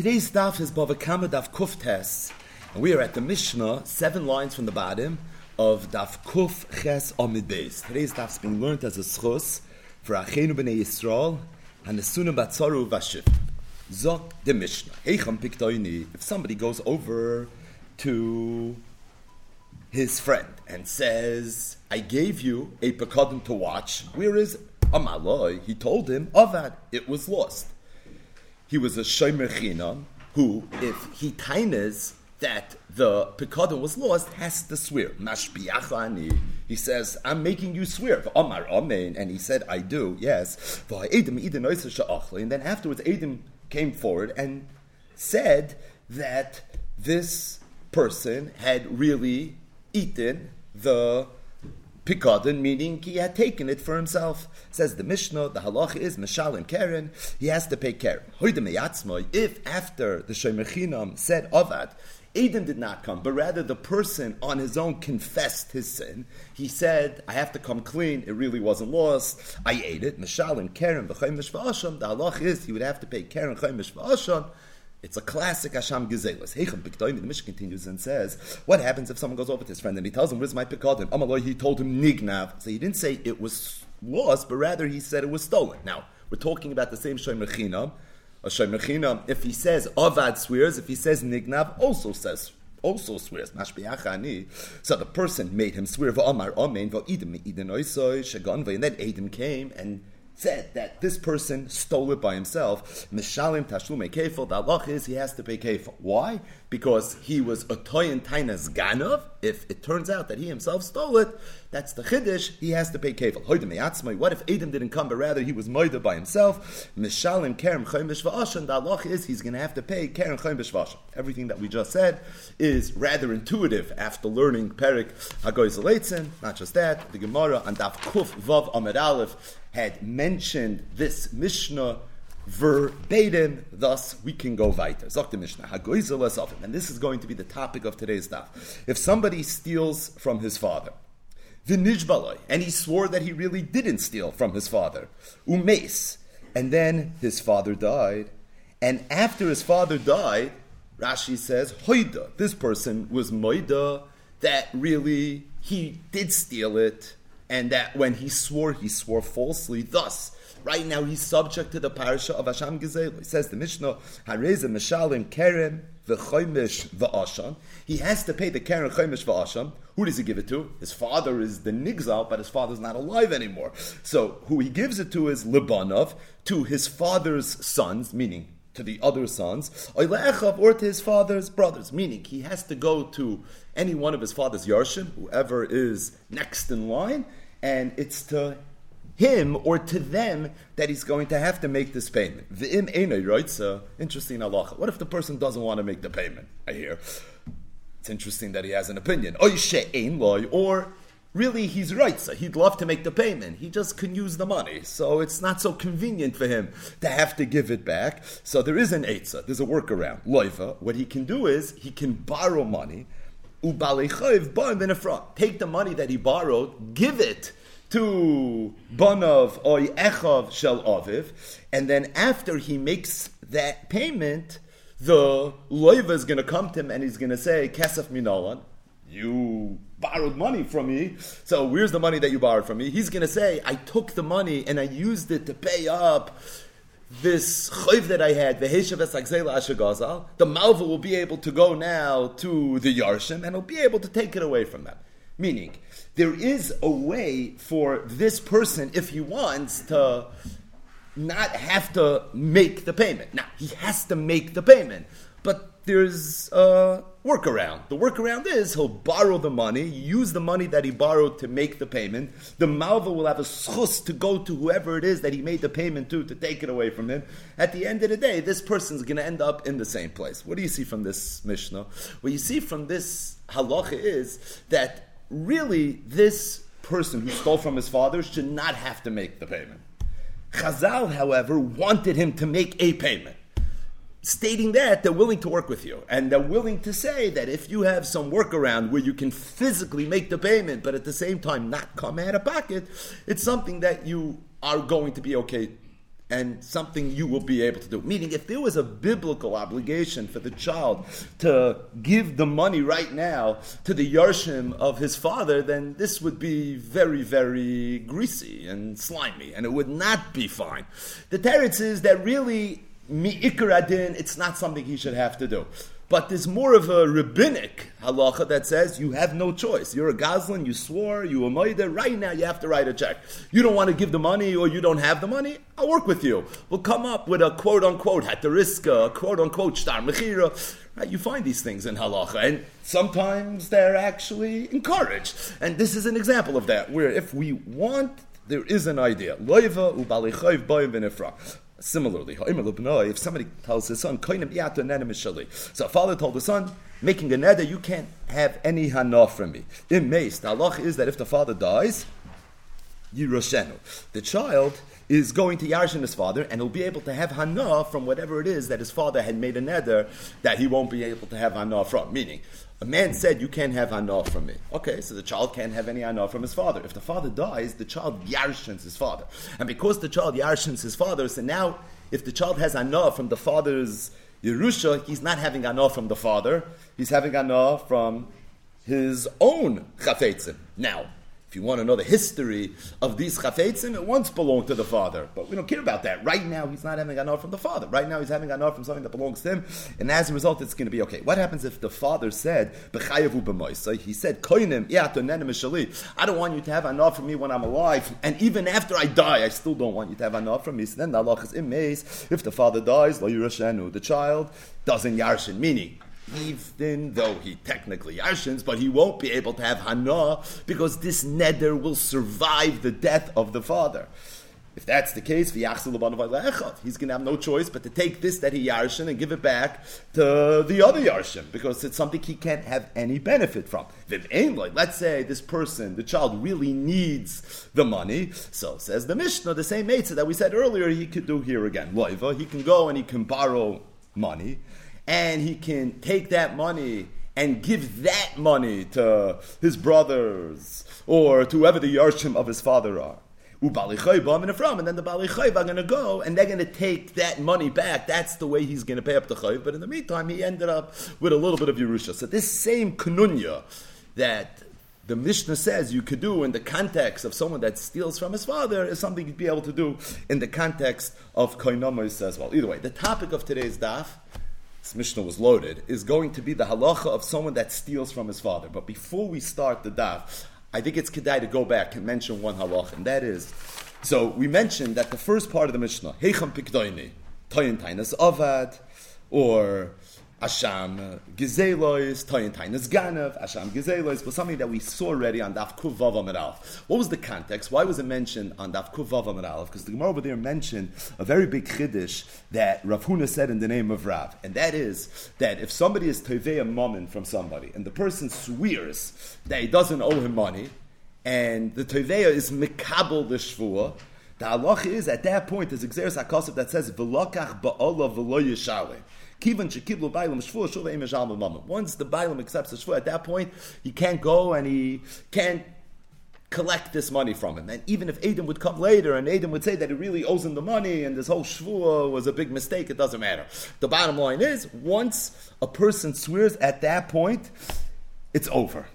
Today's daf is Bava Kama Daf Kuf and we are at the Mishnah, seven lines from the bottom of Daf Kuf Ches Amid Beis. Today's daf is being learned as a schos for Achenu B'nei Yisrael and the Sunnah Batzaru Vashiv. Zok the Mishnah. Heicham Piktoini. If somebody goes over to his friend and says, I gave you a Pekadim to watch, where is Amaloi? He told him, Avad, it was lost he was a shomer chinam who, if he tainas that the pekadon was lost, has to swear. Mashbiachani. He says, "I'm making you swear." Omar Amen, and he said, "I do." Yes. And then afterwards, Adam came forward and said that this person had really eaten the Pikadon, meaning he had taken it for himself. Says the Mishnah, the halach is Mishal and Karen, he has to pay Karen. If after the Shemechinam said Avad, Adam did not come, but rather the person on his own confessed his sin. He said, I have to come clean, it really wasn't lost. I ate it. Mishal and Karen, the halach is he would have to pay Karen Chaimish V'asham. It's a classic Asham Gezelis. Heichem the Mishnah continues and says, what happens if someone goes over to his friend and he tells him, where's my Pikadim? Amaloi, he told him Nignav. So he didn't say it was lost, but rather he said it was stolen. Now, we're talking about the same Shemechinam. A Shemechinam, if he says Avad swears, if he says Nignav, also says also swears. So the person made him swear, V'amar Amen, V'idem, Eden Oisoi, Shagan, and then Adam came and said that this person stole it by himself, Mishalim Tashlume Kefil, the halach is he has to pay Kefil. Why? Because he was a Toyin Tainas Ganov. If it turns out that he himself stole it, that's the Chiddush, he has to pay Kefil. What if Adam didn't come, but rather he was Moida by himself? Mishalim Kerem Chaimish Va'ashan, the halach is he's going to have to pay Kerem Chaimish Va'ashan. Everything that we just said is rather intuitive after learning Perik Hagoy Zaletzin. Not just that, the Gemara and Daf Kuf Vav Amid Aleph had mentioned this Mishnah verbatim, thus we can go weiter. Zok the Mishnah, and this is going to be the topic of today's daf. If somebody steals from his father, v'nijbaloi, and he swore that he really didn't steal from his father, umes, and then his father died, and after his father died, Rashi says, hoida, this person was moida, that really he did steal it, and that when he swore, he swore falsely. Thus, right now he's subject to the parasha of Hashem Gezel. He says the Mishnah, Hareza Mishalim Kerem v'choimish v'ashan. He has to pay the Keren choimish v'ashan. Who does he give it to? His father is the Nigzal, but his father's not alive anymore. So who he gives it to is Libanov, to his father's sons, meaning to the other sons, or to his father's brothers, meaning he has to go to any one of his father's yarshim, whoever is next in line, and it's to him or to them that he's going to have to make this payment. V'im enei roitza. Interesting halacha. What if the person doesn't want to make the payment? I hear. It's interesting that he has an opinion. Or really he's right, so he'd love to make the payment. He just can use the money. So it's not so convenient for him to have to give it back. So there is an eitzah, there's a workaround. Loiva, what he can do is he can borrow money Take the money that he borrowed, give it to Banov or Echav Shel Aviv, and then after he makes that payment, the loiva is going to come to him and he's going to say, Kesef Minalan, you borrowed money from me. So where's the money that you borrowed from me? He's going to say, I took the money and I used it to pay up this chayv that I had, the Ashagazal, the malva will be able to go now to the yarshim and he'll be able to take it away from them. Meaning, there is a way for this person, if he wants, to not have to make the payment. Now, he has to make the payment, but there's a workaround. The workaround is he'll borrow the money, use the money that he borrowed to make the payment. The malva will have a schus to go to whoever it is that he made the payment to to take it away from him. At the end of the day, this person's going to end up in the same place. What do you see from this Mishnah? What you see from this halacha is that really this person who stole from his father should not have to make the payment. Chazal, however, wanted him to make a payment stating that they're willing to work with you and they're willing to say that if you have some workaround where you can physically make the payment but at the same time not come out of pocket it's something that you are going to be okay and something you will be able to do. Meaning, if there was a biblical obligation for the child to give the money right now to the Yarshim of his father, then this would be very, very greasy and slimy, and it would not be fine. The teretz is that really, mi adin, it's not something he should have to do. But there's more of a rabbinic halacha that says you have no choice. You're a Goslin, you swore, you a Maida, right now you have to write a check. You don't want to give the money or you don't have the money, I'll work with you. We'll come up with a quote unquote hatariska, a quote unquote star mechira. Right, you find these things in halacha, and sometimes they're actually encouraged. And this is an example of that, where if we want, there is an idea. Loiva ubalichayv boim Similarly, if somebody tells his son, so a father told the son, making a neder, you can't have any hana from me. In Mace, the halach is that if the father dies, Yiroshenu. The child is going to Yarshin his father, and he'll be able to have hana from whatever it is that his father had made a neder that he won't be able to have hana from. Meaning, a man said, You can't have hana from me. Okay, so the child can't have any hana from his father. If the father dies, the child yarshins his father. And because the child yarshins his father, so now if the child has hana from the father's Yerusha, he's not having hana from the father, he's having hana from his own chafetzim. Now, if you want to know the history of these chafetzim, it once belonged to the father, but we don't care about that. Right now, he's not having anar from the father. Right now, he's having anar from something that belongs to him, and as a result, it's going to be okay. What happens if the father said b'moisay? He said I don't want you to have anar from me when I'm alive, and even after I die, I still don't want you to have anar from me. So then the Allah is imeis. If the father dies, the child doesn't yarshin, meaning even though he technically yarshins, but he won't be able to have hana because this neder will survive the death of the father. If that's the case, he's going to have no choice but to take this that he yarshin and give it back to the other yarshin because it's something he can't have any benefit from. Let's say this person, the child, really needs the money. So says the Mishnah, the same Eitzah that we said earlier, he could do here again. Loiva, he can go and he can borrow money and he can take that money and give that money to his brothers or to whoever the yarshim of his father are. And from and then the Bali Balichayv are going to go and they're going to take that money back. That's the way he's going to pay up the Chayv. But in the meantime, he ended up with a little bit of Yerusha. So this same Kanunya that the Mishnah says you could do in the context of someone that steals from his father is something you'd be able to do in the context of Koinomis as well. Either way, the topic of today's daf this Mishnah was loaded, is going to be the halacha of someone that steals from his father. But before we start the daf, I think it's kedai to go back and mention one halacha, and that is, so we mentioned that the first part of the Mishnah, Heicham Pikdoini, Toyin Tainas Avad, or Asham Gizelois, Toyin Tainas Ganav, Asham Gizelois, was something that we saw already on Daf Kuv Vav What was the context? Why was it mentioned on Daf Kuv Vav Because the Gemara over there mentioned a very big chiddush that Rav Huna said in the name of Rav, and that is that if somebody is tovei a moment from somebody, and the person swears that he doesn't owe him money, and the toveya is mikabel the shvua, the halach is at that point there's exeris hakosef that says v'lokach ba'ola v'lo yishalim. Once the Bailam accepts the shvur, at that point, he can't go and he can't collect this money from him. And even if Adam would come later and Adam would say that he really owes him the money and this whole shvur was a big mistake, it doesn't matter. The bottom line is, once a person swears at that point, it's over.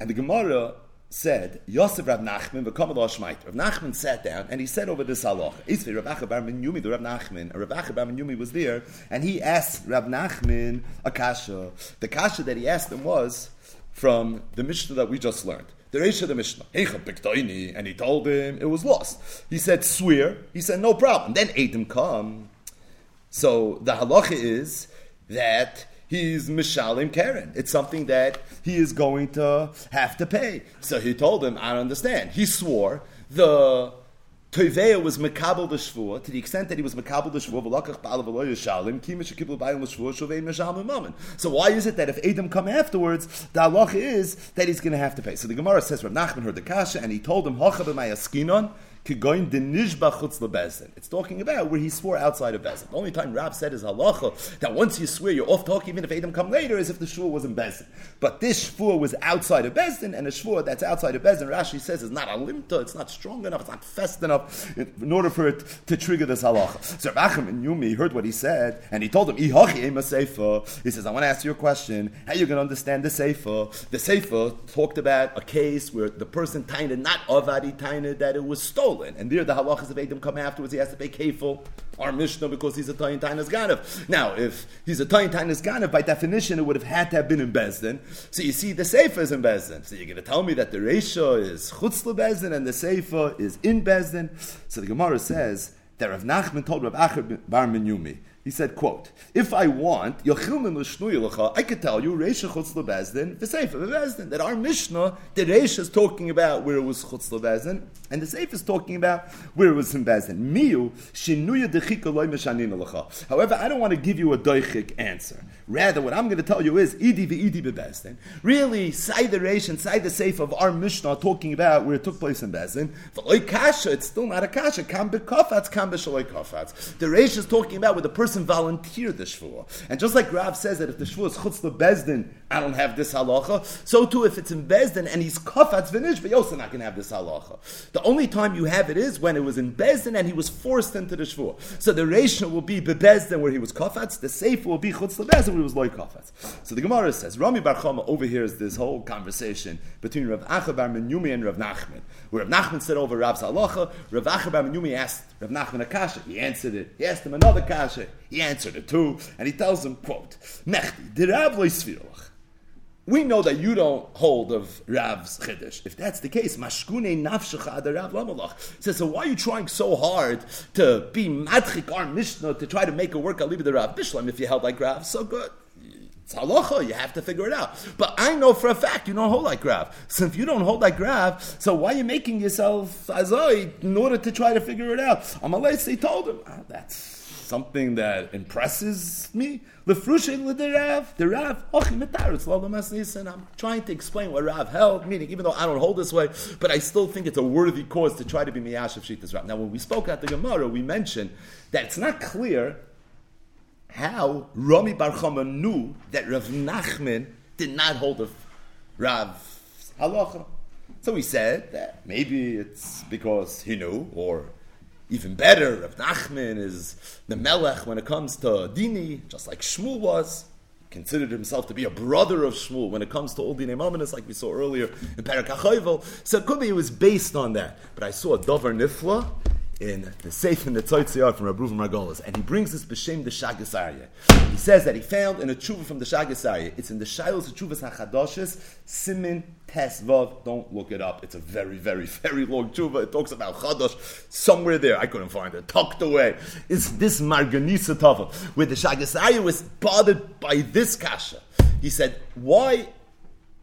And the Gemara said, Yosef Rav Nachman, v'kamal Shmait. Rav Nachman sat down and he said over this halacha. Isvi Rav Acha Bar Yumi, the Rav Nachman, Rav Acha Bar Yumi was there, and he asked Rav Nachman a kasha. The kasha that he asked him was from the Mishnah that we just learned. The Reish of the Mishnah, and he told him it was lost. He said, swear. He said, no problem. Then Adam come. So the halacha is that he's Mishalim Karen. It's something that he is going to have to pay. So he told him, I don't understand. He swore the Toveya was Makabal the to the extent that he was Makabal the. So why is it that if Adam come afterwards, the halach is that he's going to have to pay? So the Gemara says, Rav Nachman heard the Kasha and he told him, Hocha b'mayaskinon, Kigoin chutz. It's talking about where he swore outside of bezin. The only time Rav said is halacha that once you swear you're off talk, even if Adam come later, is if the shvur was in bezin. But this shvur was outside of bezin, and a shvur that's outside of bezin, Rashi says is not a limta, it's not strong enough, it's not fast enough in order for it to trigger this halacha. So Racham and Yumi heard what he said, and he told him. He says, I want to ask you a question. How you going to understand the seifa? The seifa talked about a case where the person tainted not avadi tainted that it was stolen, and there the halachas of Adam come afterwards. He has to pay kefil our Mishnah because he's a Tayin Tainas Ganav. Now, if he's a Tayin Tainas Ganav, by definition, it would have had to have been in Bezdin. So you see, the Sefer is in Bezdin. So you're going to tell me that the Reisha is Chutz Bezdin and the Sefer is in Bezdin. So the Gemara says that Rav Nachman told Rav Acher Bar Menyumi, he said, quote, if I want, I could tell you, Lebezdin, that our Mishnah, the Reisha is talking about where it was Chutz Lebezdin, and the Sefer is talking about where it was in Bezdin. However, I don't want to give you a doichik answer. Rather, what I'm going to tell you is, Idi V'Idi Bebezdin. Really, side the Reish and side the safe of our Mishnah talking about where it took place in Bezdin. V'Loy Kasha, it's still not a Kasha. Kam B'Kofatz, Kam B'Shaloi Kofatz. The Reish is talking about where the person volunteered the shvua. And just like Rav says that if the shvua is chutz bezdin, I don't have this halacha. So too, if it's in bezdin and he's kafatz vinish, but you're also not going to have this halacha. The only time you have it is when it was in bezdin and he was forced into the shvua. So the ratio will be bebezdin where he was kafatz. The safe will be chutz bezdin he was loy kafatz. So the Gemara says Rami Bar Chama overhears this whole conversation between Rav Acha Bar Menyumi and Rav Nachman. Where Rav Nachman said over Rav's halacha, Rav Acha Bar Menyumi asked Rav Nachman a kasha. He answered it. He asked him another kasha. He answered it too, and he tells him, quote, Mechti, the Rav. We know that you don't hold of Rav's chiddush. If that's the case, mashkune nafshecha the Rav lamalach says. So why are you trying so hard to be madchik our mishnah to try to make it work? I'll leave it the Rav Bishlam if you held like Rav. So good. It's halacha. You have to figure it out. But I know for a fact you don't hold like Rav. So if you don't hold like Rav, so why are you making yourself azoi in order to try to figure it out? Amalei, they told him oh, that's something that impresses me. I'm trying to explain what Rav held, meaning even though I don't hold this way, but I still think it's a worthy cause to try to be Miyash of Shitas Rav. Now, when we spoke at the Gemara, we mentioned that it's not clear how Rami Bar Chama knew that Rav Nachman did not hold of Rav's halacha. So he said that maybe it's because he knew, or even better, Rav Nachman is the Melech when it comes to Dini, just like Shmuel was. Considered himself to be a brother of Shmuel when it comes to all Dini Mamonis, like we saw earlier in Parak So it could be it was based on that. But I saw a Dover Nifla in the Seif in the Tzaitziyah from Rabbi Margolis, and he brings this b'shem the Shagasarya. He says that he found in a tshuva from the Shagasarya. It's in the Shilos Tshuvas Hachadoshes, Simin Tesvav. Don't look it up. It's a very, very, very long tshuva. It talks about Chadosh somewhere there. I couldn't find it. Tucked away. It's this Marganisa Tava, where the Shagasarya was bothered by this kasha. He said, why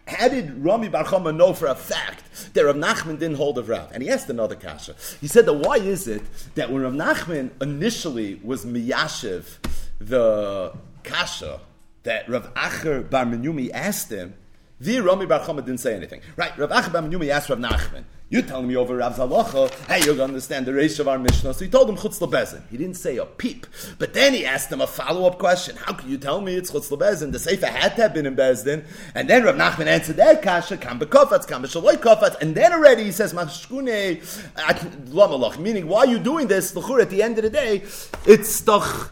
how did Rami Bar Chama know for a fact that Rav Nachman didn't hold of Rav? And he asked another kasha. He said that why is it that when Rav Nachman initially was miyashiv the kasha that Rav Acher Bar Menyumi asked him, the Rami Bar Chama didn't say anything. Right, Rav Acher Bar Menyumi asked Rav Nachman, you're telling me over Rav Zalacha, hey, you're going to understand the ratio of our Mishnah. So he told him Chutz Lebezin. He didn't say a peep. But then he asked him a follow up question. How can you tell me it's Chutz Lebezin? The Sefer had to have been in Bezdin. And then Rav Nachman answered that kasha, Kam Bekofatz, Kam Kofatz. And then already he says, Mashkune, Lamalach. Meaning, why are you doing this? Lachur, At the end of the day, it's doch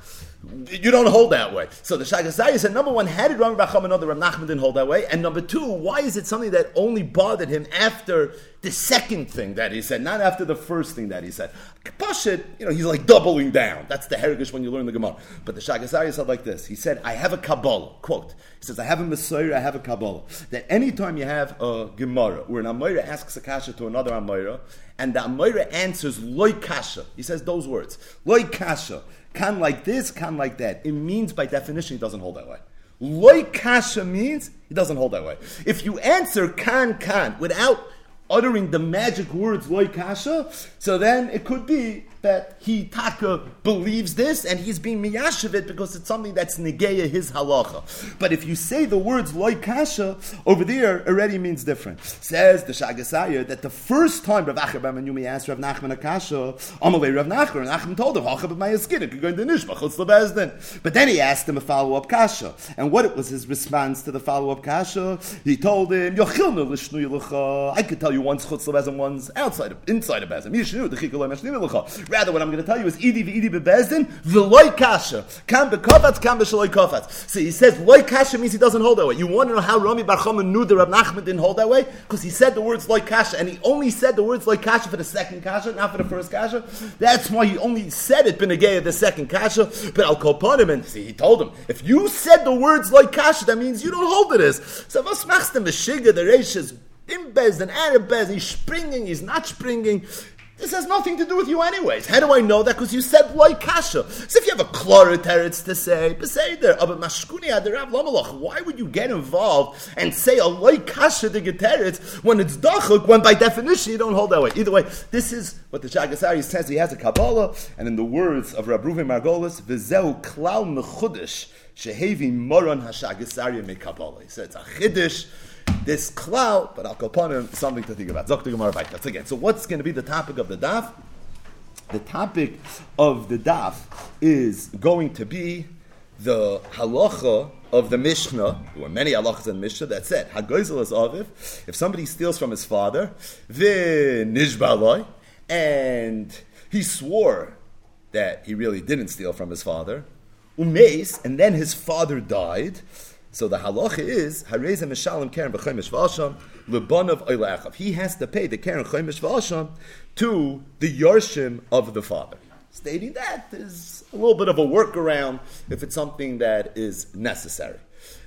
you don't hold that way. So the Shagasai said, number one, how did Rami Bacham know that Nachman didn't hold that way? And number two, why is it something that only bothered him after the second thing that he said, not after the first thing that he said? Pashit, you know, he's like doubling down. That's the Herigish when you learn the Gemara. But the Shagasai said like this. He said, I have a Kabbalah. Quote. He says, I have a Messiah, I have a Kabbalah. That anytime you have a Gemara where an Amira asks a Kasha to another Amira, and the Amira answers Loy Kasha, he says those words, Loy Kasha, can like this, can like that. It means by definition it doesn't hold that way. Loy kasha means it doesn't hold that way. If you answer can, can, without uttering the magic words loy kasha, so then it could be that he taka believes this and he's being miyashiv it because it's something that's negeya his halacha. But if you say the words loy kasha over there already means different. Says the Shagasaya that the first time Rav Acher Bar Menumi asked Rav Nachman a kasha, Amalei Rav Nachman, and Nachman told him, Hachab Mayaskin, could go into Nishma, Chutz Lebezdin. But then he asked him a follow-up kasha. And what was his response to the follow-up kasha? He told him, Yochilna yilucha. I could tell you one's Chutz Lebezdin, one's outside of, inside of Bezdin. Yishnu, the Chikul Mashnu Rather, what I'm going to tell you is Idi v'Idi bebezdin, v'loy kasha. Kam bekofatz, kam b'shaloi kofatz. So he says, loy kasha means he doesn't hold that way. You want to know how Rami Bar knew that Rav Nachman didn't hold that way? Because he said the words loy kasha, and he only said the words loy kasha for the second kasha, not for the first kasha. That's why he only said it benegay the second kasha. But I'll call upon him and see, he told him, if you said the words loy kasha, that means you don't hold it as. So was machst the Meshiga, the Reishis, im Bezdin, Arab he's springing, he's not springing. This has nothing to do with you anyways. How do I know that? Because you said loy kasha. So if you have a teretz to say, why would you get involved and say a loy kasha to get when it's dachuk, when by definition you don't hold that way? Either way, this is what the Shagasari says. He has a Kabbalah, and in the words of Ruven Margolis, v'zeu klal mechudish, shehevi moron hashagasari me Kabbalah. He said it's a chiddush this cloud, but Al Kapanim, something to think about. Zokta Gemara That's again. So what's going to be the topic of the daf? The topic of the daf is going to be the halacha of the Mishnah. There were many halachas in Mishnah that said, Hagoizel is aviv, if somebody steals from his father, the nishbaloi, and he swore that he really didn't steal from his father, umeis, and then his father died, so the halacha is hareza mishalim b'chomish v'asham oilachav. He has to pay the keren chomish v'asham to the yarshim of the father. Stating that is a little bit of a workaround if it's something that is necessary.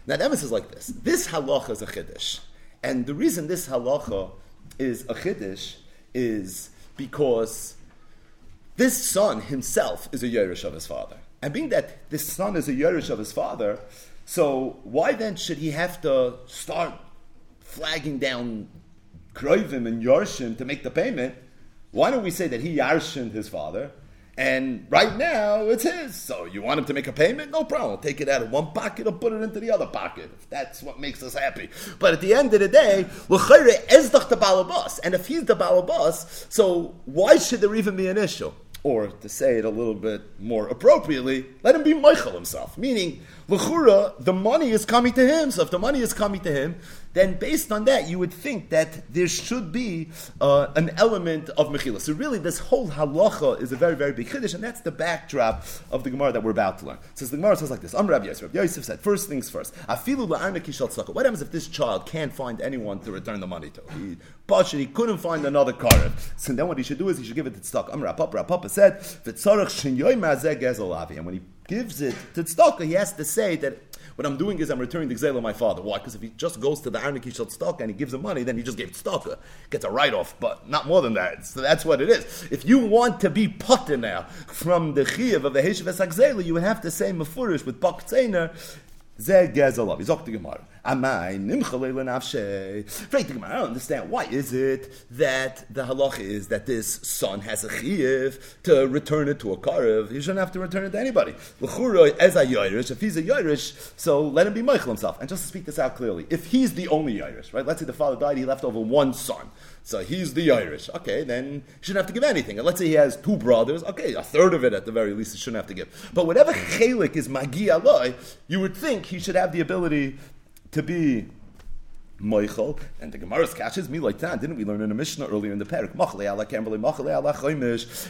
Now the emphasis is like this: this halacha is a chiddush, and the reason this halacha is a chiddush is because this son himself is a Yerush of his father. And being that this son is a Yerush of his father, so why then should he have to start flagging down Kroivim and Yarshim to make the payment? Why don't we say that he Yarshimed his father? And right now, it's his. So you want him to make a payment? No problem. I'll take it out of one pocket or put it into the other pocket. If that's what makes us happy. But at the end of the day, the balabas. And if he's the balabas, so why should there even be an issue? Or to say it a little bit more appropriately, let him be Michael himself. Meaning, L'chura, the money is coming to him. So if the money is coming to him, then based on that, you would think that there should be uh, an element of mechila. So really, this whole halacha is a very, very big chiddush, and that's the backdrop of the Gemara that we're about to learn. So the Gemara says like this: Amr Rabbi Yosef, Yosef said, first things first. Afilu What happens if this child can't find anyone to return the money to? He, he couldn't find another karev. So then what he should do is he should give it to tzedakah. Amr Papa, Papa said, and when he gives it to tzedakah, he has to say that what I'm doing is I'm returning the gzela of my father. Why? Because if he just goes to the Arnik Yishal tzedakah and he gives him money, then he just gave tzedakah. Gets a write-off, but not more than that. So that's what it is. If you want to be potter now from the chiyuv of the Esakzela, you would have to say mafurish with Bak Tzener, Zeh Gezalav. He's the Gemara. Amai nimchalei lenafshe. Freit the Gemara. I don't understand. Why is it that the halacha is that this son has a chiyuv to return it to a karev? He shouldn't have to return it to anybody. As a yairish. If he's a yairish, so let him be Michael himself. And just to speak this out clearly, if he's the only yairish, right? Let's say the father died, he left over one son. So he's the Irish. Okay, then he shouldn't have to give anything. And let's say he has two brothers. Okay, a third of it at the very least he shouldn't have to give. But whatever chelik is magi aloi, you would think he should have the ability to be Michael, and the Gemara's catches me like that. Didn't we learn in a Mishnah earlier in the parak?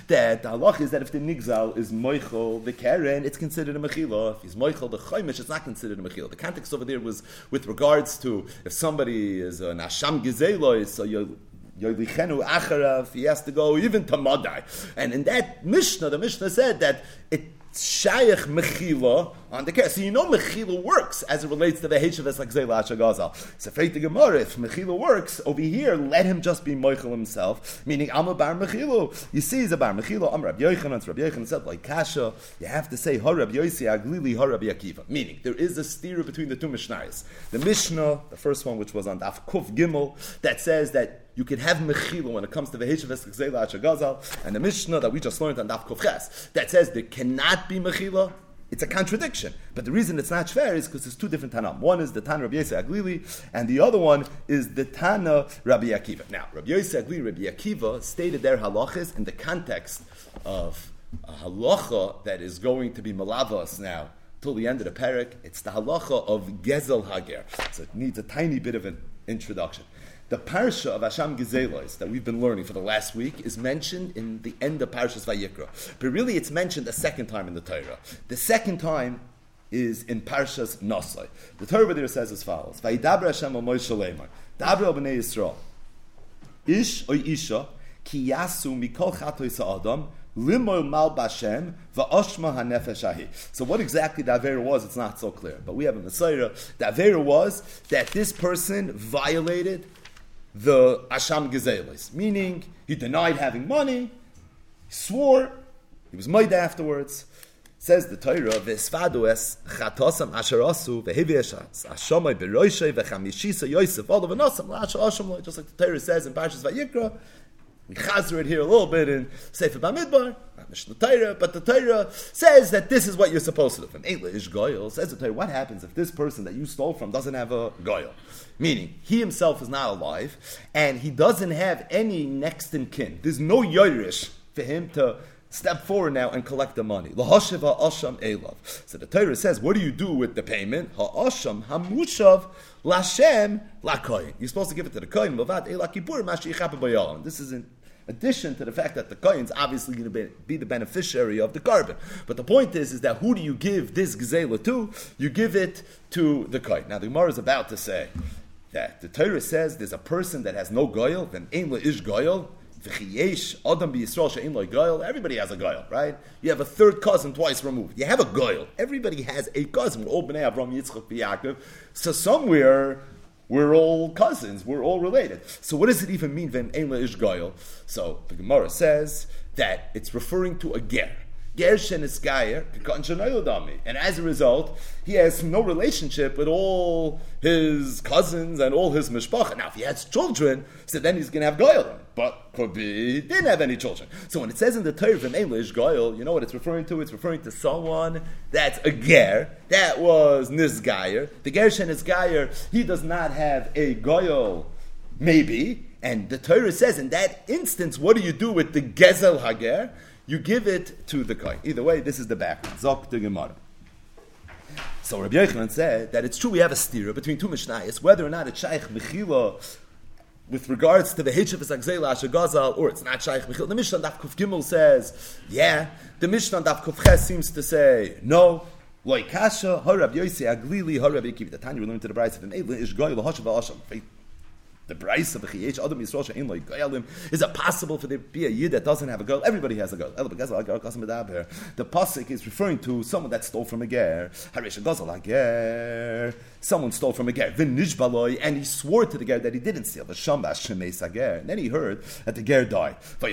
That the halach is that if the nigzal is Michael, the Karen, it's considered a mechila. If he's Michael, the chaimish, it's not considered a mechila. The context over there was with regards to if somebody is an asham gizelois, so you Yoilichenu Acharav, he has to go even to Madai. And in that Mishnah, the Mishnah said that it Shayach Mechila on the care. So you know Mechila works as it relates to the Heshavas like Zayla Ashagazal. It's afraid the Gemara, if Mechila works over here, let him just be Michael himself, meaning I'm a Bar Mechilu. You see, he's a Bar Mechilu, I'm Rabbi Yochanan, Rabbi Yochanan said, like Kasha, you have to say Harab Yosi Aglili Harab Yakiva. Meaning, there is a steer between the two Mishnayos. The Mishnah, the first one, which was on Daf Kuf Gimel, that says that you could have mechila when it comes to the Heshavas Ashagazal, and the Mishnah that we just learned on Daf Kuf Ches, that says there cannot be mechila, it's a contradiction. But the reason it's not fair is because there's two different Tanam. One is the Tana Rabbi Yosef Aglili, and the other one is the Tana Rabbi Akiva. Now, Rabbi Yosef Aglili, Rabbi Akiva stated their halachas in the context of a halacha that is going to be malavas now till the end of the parak. It's the halacha of Gezel Hager. So it needs a tiny bit of an introduction. The parsha of Hasham Gezelos that we've been learning for the last week is mentioned in the end of Parshas Vayikra. But really it's mentioned a second time in the Torah. The second time is in Parshas Nosai. The Torah there says as follows, Vayidaber Hashem al Moshe Lemar, Dabra b'nei Yisrael, Ish or Isha, ki yasu mikol chatois ha'adam, Limoil mal bashem va'oshma hanefesh. So what exactly the avera was, it's not so clear. But we have a Torah, the avera was that this person violated the Asham Gezelis, meaning he denied having money, swore, he was made afterwards. Says the Torah, "Vesfadu es chatosam asharasu vehivish ashamay beroishay vechamishisa Yosef all of anosam la'ashar Just like the Torah says in Parshas Vayikra, we chazer it here a little bit in Sefer Bamidbar, Mishnah Torah, but the Torah says that this is what you're supposed to do. From Eila ish goyel says the Torah, what happens if this person that you stole from doesn't have a goyel? Meaning, he himself is not alive, and he doesn't have any next in kin. There's no yoirish for him to step forward now and collect the money. Lahashiva asham elav. So the Torah says, what do you do with the payment? Ha'asham hamushav lashem lakoyin. You're supposed to give it to the koyin. This is in addition to the fact that the kohen's obviously going to be, the beneficiary of the carbon. But the point is, is that who do you give this gzela to? You give it to the kohen. Now the Gemara is about to say that the Torah says there's a person that has no goyel, then ein ish goyel, Everybody has a goyel, right? You have a third cousin twice removed. You have a goyel. Everybody has a cousin. All bnei Avram Yitzchak. So somewhere we're all cousins. We're all related. So what does it even mean? Ven ish goyel. So the Gemara says that it's referring to a ger. Gershen is Gayer, and as a result, he has no relationship with all his cousins and all his mishpacha. Now, if he has children, so then he's going to have Goyal. But he didn't have any children. So when it says in the Torah from English, Goyal, you know what it's referring to? It's referring to someone that's a Ger. That was Nizgayer. The Gershen is Gayer. He does not have a Goyal, maybe. And the Torah says in that instance, what do you do with the Gezel Hager? you give it to the kohen. Either way, this is the background. Zok the Gemara. So Rabbi Yochanan said that it's true we have a stira between two Mishnayos, whether or not it's Shaykh Mechila with regards to the Hitchif Agzela Ashagazal, or it's not Shaykh Mechila. The Mishnah Daf Kuf Gimel says, yeah. The Mishnah Daf Kuf Ches seems to say, no. Loy Kasha, Harab Yosei Aglili, Harab Yikiv. The Tanya we learned to the Bride of an Eil Ish Goy, Lahashav Asham the Bryce of Chiyech Adam Yisrael Shein Lo Goyalim. Is it possible for there to be a yid that doesn't have a girl? Everybody has a girl. The pasuk is referring to someone that stole from a ger. Harish Gazal ger. Someone stole from a ger. V'nishbaloi, and he swore to the ger that he didn't steal. The Shambash Shemeis Ager. And then he heard that the ger died. So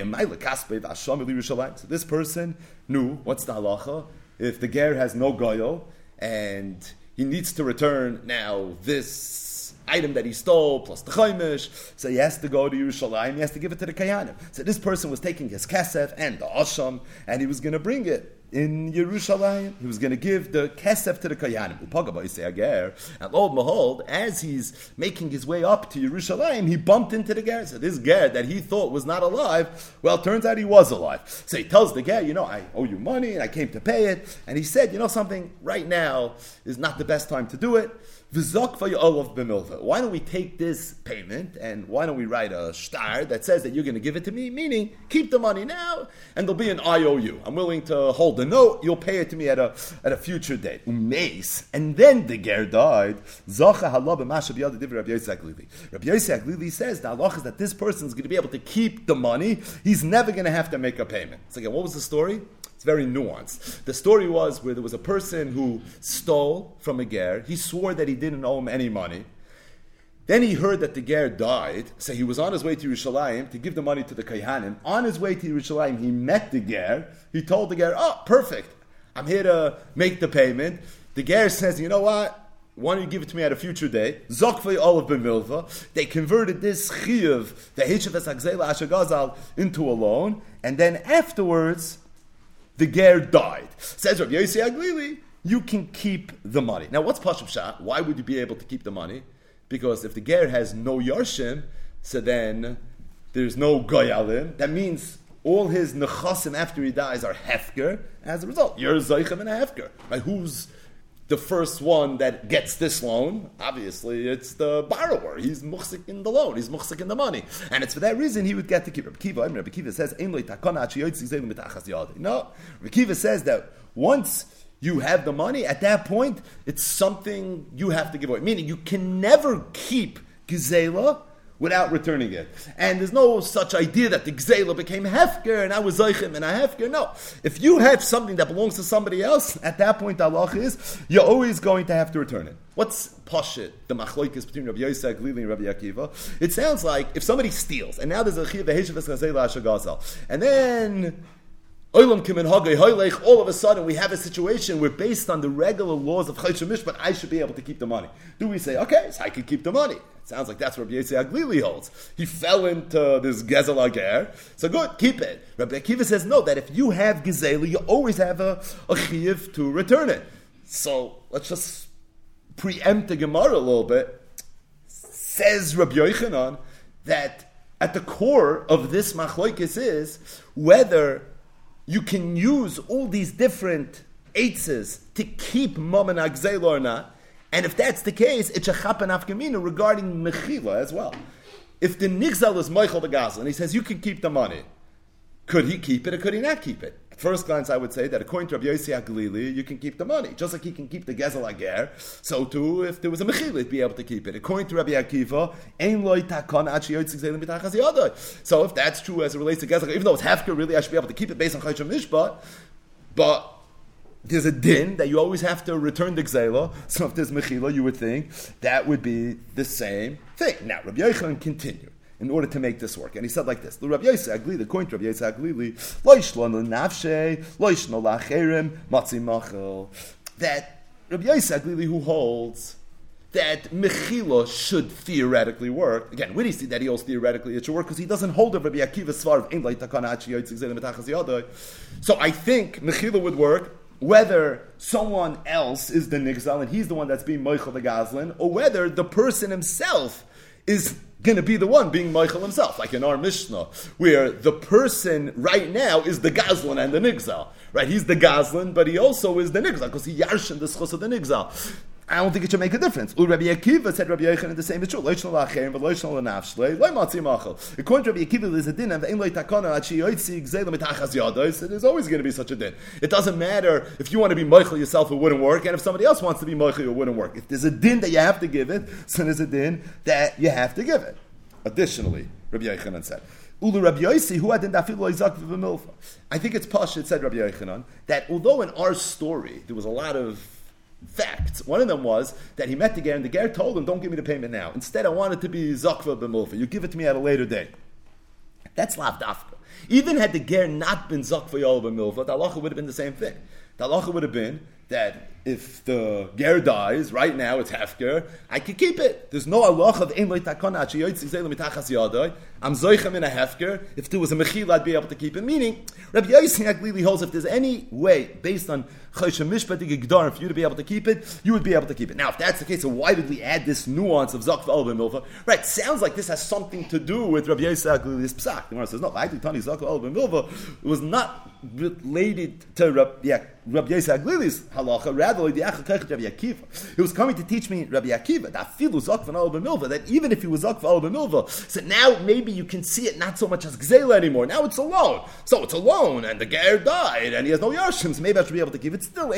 this person knew what's the halacha if the ger has no goyo and he needs to return now item that he stole plus the chaimish. So he has to go to Yerushalayim. He has to give it to the kayanim. So this person was taking his kesef and the asham, and he was going to bring it in Yerushalayim. He was going to give the kesef to the kayanim. And lo and behold, as he's making his way up to Yerushalayim, he bumped into the ger. So this ger that he thought was not alive, well, turns out he was alive. So he tells the ger, you know, I owe you money and I came to pay it. And he said, you know something, right now is not the best time to do it. Why don't we take this payment and why don't we write a star that says that you're going to give it to me? Meaning, keep the money now and there'll be an IOU. I'm willing to hold the note. You'll pay it to me at a at a future date. Umeis. And then the ger died. Zacha halab Rabbi Yosef Rabbi says the halach is that this person is going to be able to keep the money. He's never going to have to make a payment. So again, what was the story? Very nuanced. The story was where there was a person who stole from a ger. He swore that he didn't owe him any money. Then he heard that the ger died, so he was on his way to Yerushalayim to give the money to the Kayhanim. On his way to Yerushalayim, he met the ger. He told the ger, "Oh, perfect! I'm here to make the payment." The ger says, "You know what? Why don't you give it to me at a future day? Zokvei Olav B'milva. They converted this chiyuv, the Hechefes Agzela Ashagazal, into a loan, and then afterwards, the ger died. Says Rabbi Yossi Aglili, you can keep the money. Now, what's Pashup Shah? Why would you be able to keep the money? Because if the ger has no yarshim, so then there's no goyalim. That means all his nechasim after he dies are hefker. As a result, you're zeichem and a hefker. Right? Who's the first one that gets this loan, obviously it's the borrower. He's muhsik in the loan. He's muhsik in the money. And it's for that reason he would get to keep it. Kiva, Rabbi Kiva says, No. Rabbi Kiva says that once you have the money, at that point, it's something you have to give away. Meaning you can never keep gizela without returning it. And there's no such idea that the Gzela became Hefker and I was Zeichim and a Hefker. No. If you have something that belongs to somebody else, at that point, Allah is, you're always going to have to return it. What's Pashit, the Machloikis between Rabbi Yosef Glili and Rabbi Akiva? It sounds like if somebody steals, and now there's a Chiv and then all of a sudden we have a situation where based on the regular laws of Chayshim but I should be able to keep the money. Do we say, okay, so I can keep the money? Sounds like that's what Rabbi Aglili holds. He fell into this Gezel Ager, so good, keep it. Rabbi Akiva says, no, that if you have Gezelu, you always have a, a chiv to return it. So let's just preempt the Gemara a little bit. Says Rabbi Yochanan that at the core of this machloikis is whether you can use all these different eitzes to keep mom and or not. And if that's the case, it's a chapan afkamina regarding mechila as well. If the nigzal is Michael the Gazel, and he says you can keep the money, could he keep it or could he not keep it? At first glance, I would say that according to Rabbi Yossi Galili, you can keep the money. Just like he can keep the Gezel Ager, so too, if there was a Mechil, he'd be able to keep it. According to Rabbi Akiva, So if that's true as it relates to Gezel, even though it's Hefker, really, I should be able to keep it based on Chaysham Mishpat, but there's a din that you always have to return the gzela. So if there's mechila, you would think that would be the same thing. Now, Rabbi Yochanan continued in order to make this work. And he said like this: The Rabbi Yosef Agli, the coin Rabbi Yosef Agli, loishlon nafshe, loishno lacherim, matzi machel. That Rabbi Yosef Agli, who holds that mechila should theoretically work. Again, when he see that he holds theoretically it should work because he doesn't hold of Rabbi Akiva Svar of like takana So I think mechila would work whether someone else is the nigzal and he's the one that's being moichel the gazlin, or whether the person himself is going to be the one being Michael himself, like in our Mishnah, where the person right now is the Gazlan and the Nigzal. Right? He's the Gazlan, but he also is the Nigzal, because he yarshin the schos of the Nigzal. I don't think it should make a difference. Rabbi Akiva said Rabbi Yechon the same is true. According to Rabbi Akiva, there's a din, and there's always going to be such a din. It doesn't matter if you want to be Michael yourself, it wouldn't work, and if somebody else wants to be Michael, it wouldn't work. If there's a din that you have to give it, so there's a din that you have to give it. Additionally, Rabbi Yochanan said, Ulu Rabbi Yossi, who had. I think it's Pash that said Rabbi Yochanan that although in our story there was a lot of facts, one of them was that he met the Ger and the Ger told him, "Don't give me the payment now. Instead, I want it to be zakva b'milfa. You give it to me at a later date." That's lav. Even had the Ger not been zakva yol b'milfa, the halacha would have been the same thing. The halacha would have been that if the ger dies, right now it's hefker, I can keep it. There's no Allah of ein takona mitachas yadai. I'm zoichem in a hefker. If there was a mechil, I'd be able to keep it. Meaning, Rabbi Yossi Aglili holds if there's any way based on choshem mishpatig gdar for you to be able to keep it, you would be able to keep it. Now, if that's the case, so why did we add this nuance of zakv al milva? Right, sounds like this has something to do with Rabbi Yossi Aglili's psak. The Gemara says no. Think Tani zakv al milva was not related to Rabbi, yeah, Rabbi Yossi Aglili's halacha. Rather. He was coming to teach me Rabbi Akiva that even if he was zakv al milva, so now maybe you can see it not so much as gzela anymore. Now it's a loan. So it's a loan, and the ger died, and he has no yarshim. So maybe I should be able to give it still. But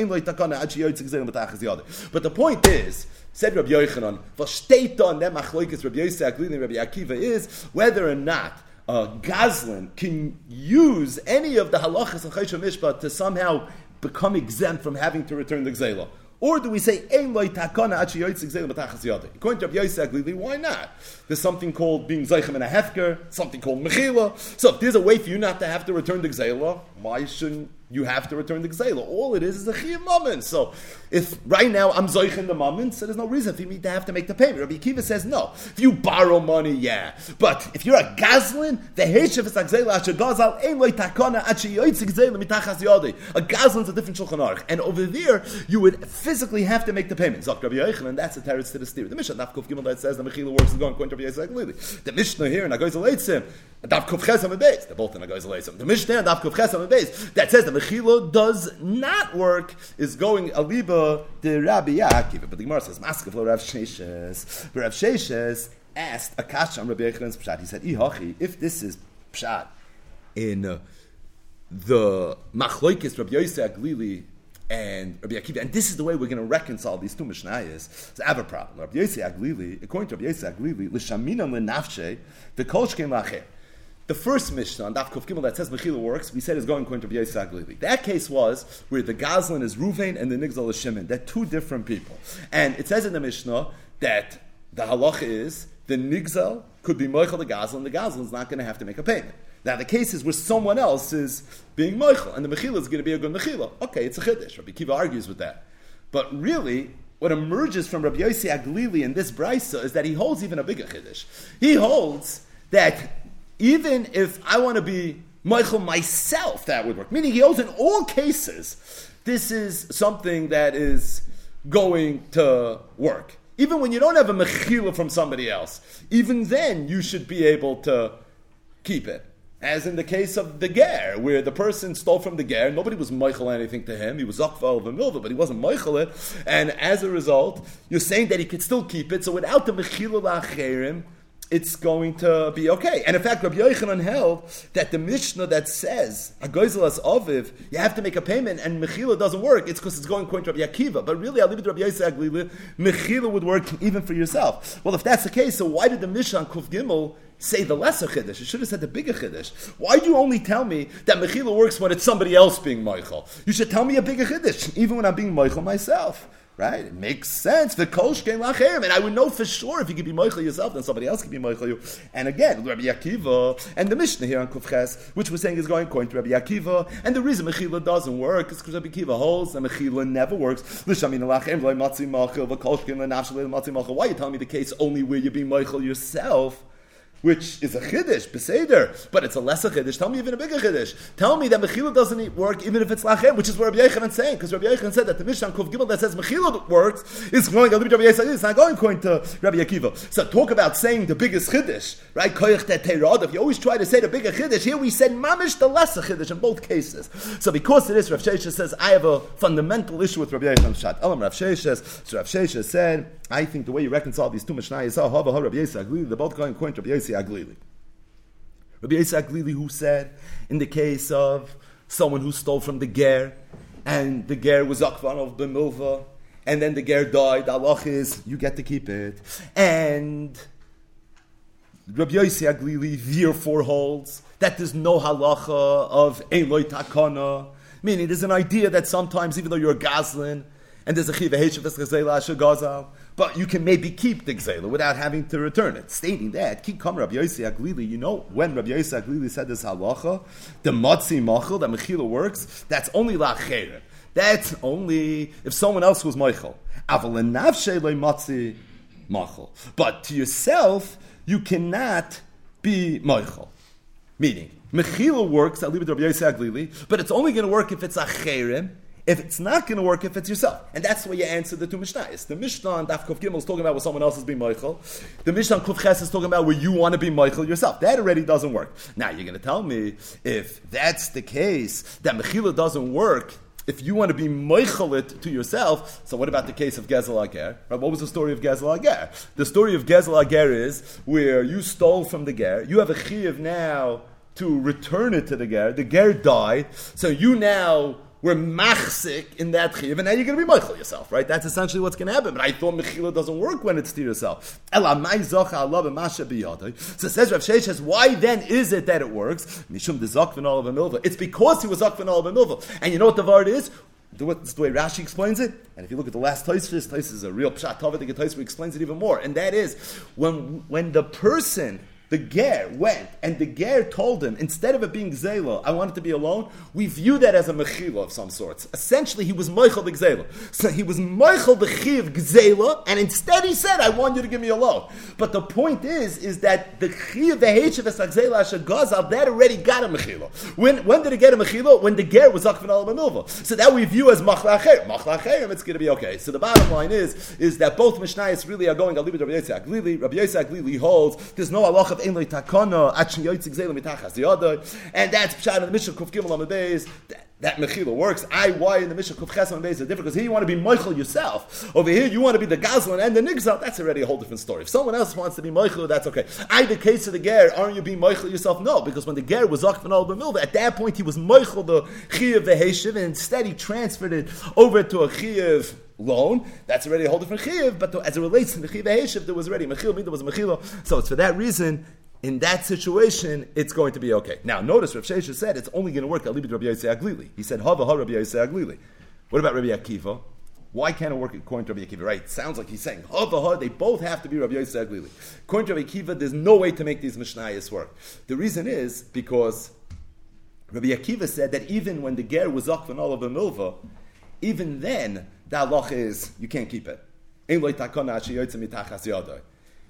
the point is, said Rabbi Yochanan, Vashteiton, that machloikis Rabbi Yosef Rabbi Akiva is whether or not a Gazlan can use any of the halachas of Chayshah Mishpat to somehow become exempt from having to return the Gzela? Or do we say? According to Rabbi Yosef why not? There's something called being zeichem in a hefker, something called mechila. So if there's a way for you not to have to return the gzela, why shouldn't you have to return the gzela? All it is is a chiyah moment. So if right now I'm zeichem the moment, so there's no reason for me to have to make the payment. Rabbi Akiva says no. If you borrow money, yeah. But if you're a gazlin, the heshev is a gzela asher gazal, ein loy takana achi yoytz gzela mitachas yadei. A gazlin's a different shulchan aruch. And over there, you would physically have to make the payment. Zok Rabbi Yochanan, that's the teretz to the steer. The Mishnah, Daf Kuf Gimel, that says the Mechila works is going according to Rabbi Yosef Aglili. The Mishnah here in Agoiz Aleitzim, Daf Kuf Ches Beis, they're both in Agoiz Aleitzim. The Mishnah, Daf Kuf Ches Beis, that says the Mechila does not work, is going Aliba de Rabbi Yaakov. But the Gemara says, Maskav lo Rav Sheshes. Rav Sheshes asked Akash on Rabbi Yochanan's Pshat. He said, Ihachi, if this is Pshat in uh, the Machloikis Rabbi Yosef Aglili and Rabbi Akiva, and this is the way we're going to reconcile these two Mishnayos. So I have a problem. Rabbi Yosef Aglili, according to Rabbi Yosef Aglili, l'shamina l'nafshe v'kol lacher. The first Mishnah on Daf Kuf Gimel that says Mechila works, we said is going according to Rabbi Yosef Aglili. That case was where the Gazlan is Ruvain and the Nigzal is Shimon. They're two different people. And it says in the Mishnah that the halacha is the Nigzal could be Moichel the Gazlan, the Gazlan is not going to have to make a payment. Now the case is where someone else is being Moichel, and the Mechila is going to be a good Mechila. Okay, it's a Chiddush. Rabbi Kiva argues with that. But really, what emerges from Rabbi Yossi Aglili in this brisa is that he holds even a bigger Chiddush. He holds that even if I want to be Michael myself, that would work. Meaning he holds in all cases, this is something that is going to work. Even when you don't have a mechila from somebody else, even then you should be able to keep it. As in the case of the ger, where the person stole from the ger, nobody was Michael anything to him. He was Zakva a milva, but he wasn't Michael it. And as a result, you're saying that he could still keep it. So without the Mechila Lacherim, it's going to be okay. And in fact, Rabbi Yochanan held that the Mishnah that says a Agoizelas Aviv, you have to make a payment, and Mechila doesn't work. It's because it's going according to Rabbi Akiva. But really, I'll leave it to Rabbi Yosef Aglila. Mechila would work even for yourself. Well, if that's the case, so why did the Mishnah on Kuf Gimel say the lesser chiddush. It should have said the bigger chiddush. Why do you only tell me that mechila works when it's somebody else being Michael? You should tell me a bigger chiddush, even when I'm being Michael myself. Right? It makes sense. The kosh came and I would know for sure if you could be Michael yourself, then somebody else could be Michael you. And again, Rabbi Akiva and the Mishnah here on Kufches, which we're saying is going according to Rabbi Akiva, and the reason Mechila doesn't work is because Rabbi Akiva holds and Mechila never works. Why are you telling me the case only where you be Michael yourself? Which is a chiddush, beseder, but it's a lesser chiddush. Tell me even a bigger chiddush. Tell me that mechila doesn't work even if it's lachem, which is what Rabbi Yochanan is saying, because Rabbi Yochanan said that the Mishnah Kuf Gimel that says mechila works is going. Rabbi Yochanan it's not going according to Rabbi Akiva. So talk about saying the biggest chiddush, right? Koyach If you always try to say the bigger chiddush, here we said mamish the lesser chiddush in both cases. So because it is, Rav Sheshes says I have a fundamental issue with Rabbi Yochanan's shot. Elam Rav Sheshes. So Rav Sheshes said. I think the way you reconcile these two Mishnayos, oh, Rabbi Yisrael Aglili, they're both going according to Rabbi Aglili. Rabbi Yisrael Aglili, who said, in the case of someone who stole from the Ger, and the Ger was Akvan of Bemilva, and then the Ger died, Allah is, you get to keep it. And Rabbi Yisrael Aglili therefore holds that there's no halacha of Eloi Takana, meaning there's an idea that sometimes, even though you're a Goslin, and there's a chiv gazal, but you can maybe keep the gzela without having to return it. Stating that, ki come Rabbi Yossi Aglili, you know when Rabbi Yossi Aglili said this halacha, the matzi machel, that mechila works, that's only la'cherim. That's only if someone else was Michael. matzi machel. But to yourself, you cannot be Michael. Meaning, Mechila works, I'll leave it to Rabbi Yossi Aglili, but it's only going to work if it's a cherim, if it's not going to work, if it's yourself. And that's the way you answer the two Mishnahs. The Mishnah on Daf Kuf Gimel is talking about where someone else is being Michael. The Mishnah on Kuf Ches is talking about where you want to be Michael yourself. That already doesn't work. Now, you're going to tell me if that's the case, that Mechila doesn't work, if you want to be Meichelit to yourself, so what about the case of Gezel Ager? Right, what was the story of Gezel Ager? The story of Gezel Ager is where you stole from the Ger, you have a Chiv now to return it to the Ger, the Ger died, so you now were machzik in that chiv, and now you're going to be meichel yourself, right? That's essentially what's going to happen. But I thought mechila doesn't work when it's to yourself. So says Rav Sheish says, why then is it that it works? It's because he was zakvan al And you know what the word is? The way Rashi explains it. And if you look at the last Taisvis, Taisvis is a real pshat. Tavadik Taisvis explains it even more. And that is when when the person the ger went, and the ger told him, instead of it being Zela, I want it to be alone, we view that as a Mechila of some sorts. Essentially, he was Meichel the Gzela. So he was Meichel the Chiv Gzela, and instead he said, I want you to give me a loan. But the point is, is that the Chiv, the Hechev Esagzela Ashagazal, that already got a Mechila. When, when did it get a Mechila? When the ger was Akvan al So that we view as Machlacher. Machlacher, it's going to be okay. So the bottom line is, is that both Mishnayos really are going, Rabbi Yitzhak Glili, Rabbi Yitzhak Glili holds, there's no Allah of Ein Takana, Achin Yoitzik Zela Mitachas the and that's Pshat in the Mishnah Kuf Gimel on the base. That mechila works. I why in the Mishnah Kuf Ches on the base is different because here you want to be Michael yourself. Over here you want to be the Gazlan and the Nigzal. That's already a whole different story. If someone else wants to be Michael, that's okay. I the case of the Ger, aren't you being Michael yourself? No, because when the Ger was Akvan al B'milva, at that point he was Michael the Chiyav the Heshiv, and instead he transferred it over to a Chiyav loan, that's already a whole different chiv. But as it relates to the chiv heshiv, there was already mechil, there was mechilo. So it's for that reason in that situation, it's going to be okay. Now, notice Rav Shesha said it's only going to work Alibid Rabbi Yosef Aglili. He said Hava Ha Rabbi Yosef Aglili. What about Rabbi Akiva? Why can't it work according to Rabbi Akiva? Right? Sounds like he's saying Hava Ha. They both have to be Rabbi Yosef Aglili. According to Rabbi Akiva, there's no way to make these Mishnayos work. The reason is because Rabbi Akiva said that even when the ger was Akvan Olav Milva, even then the halach is you can't keep it.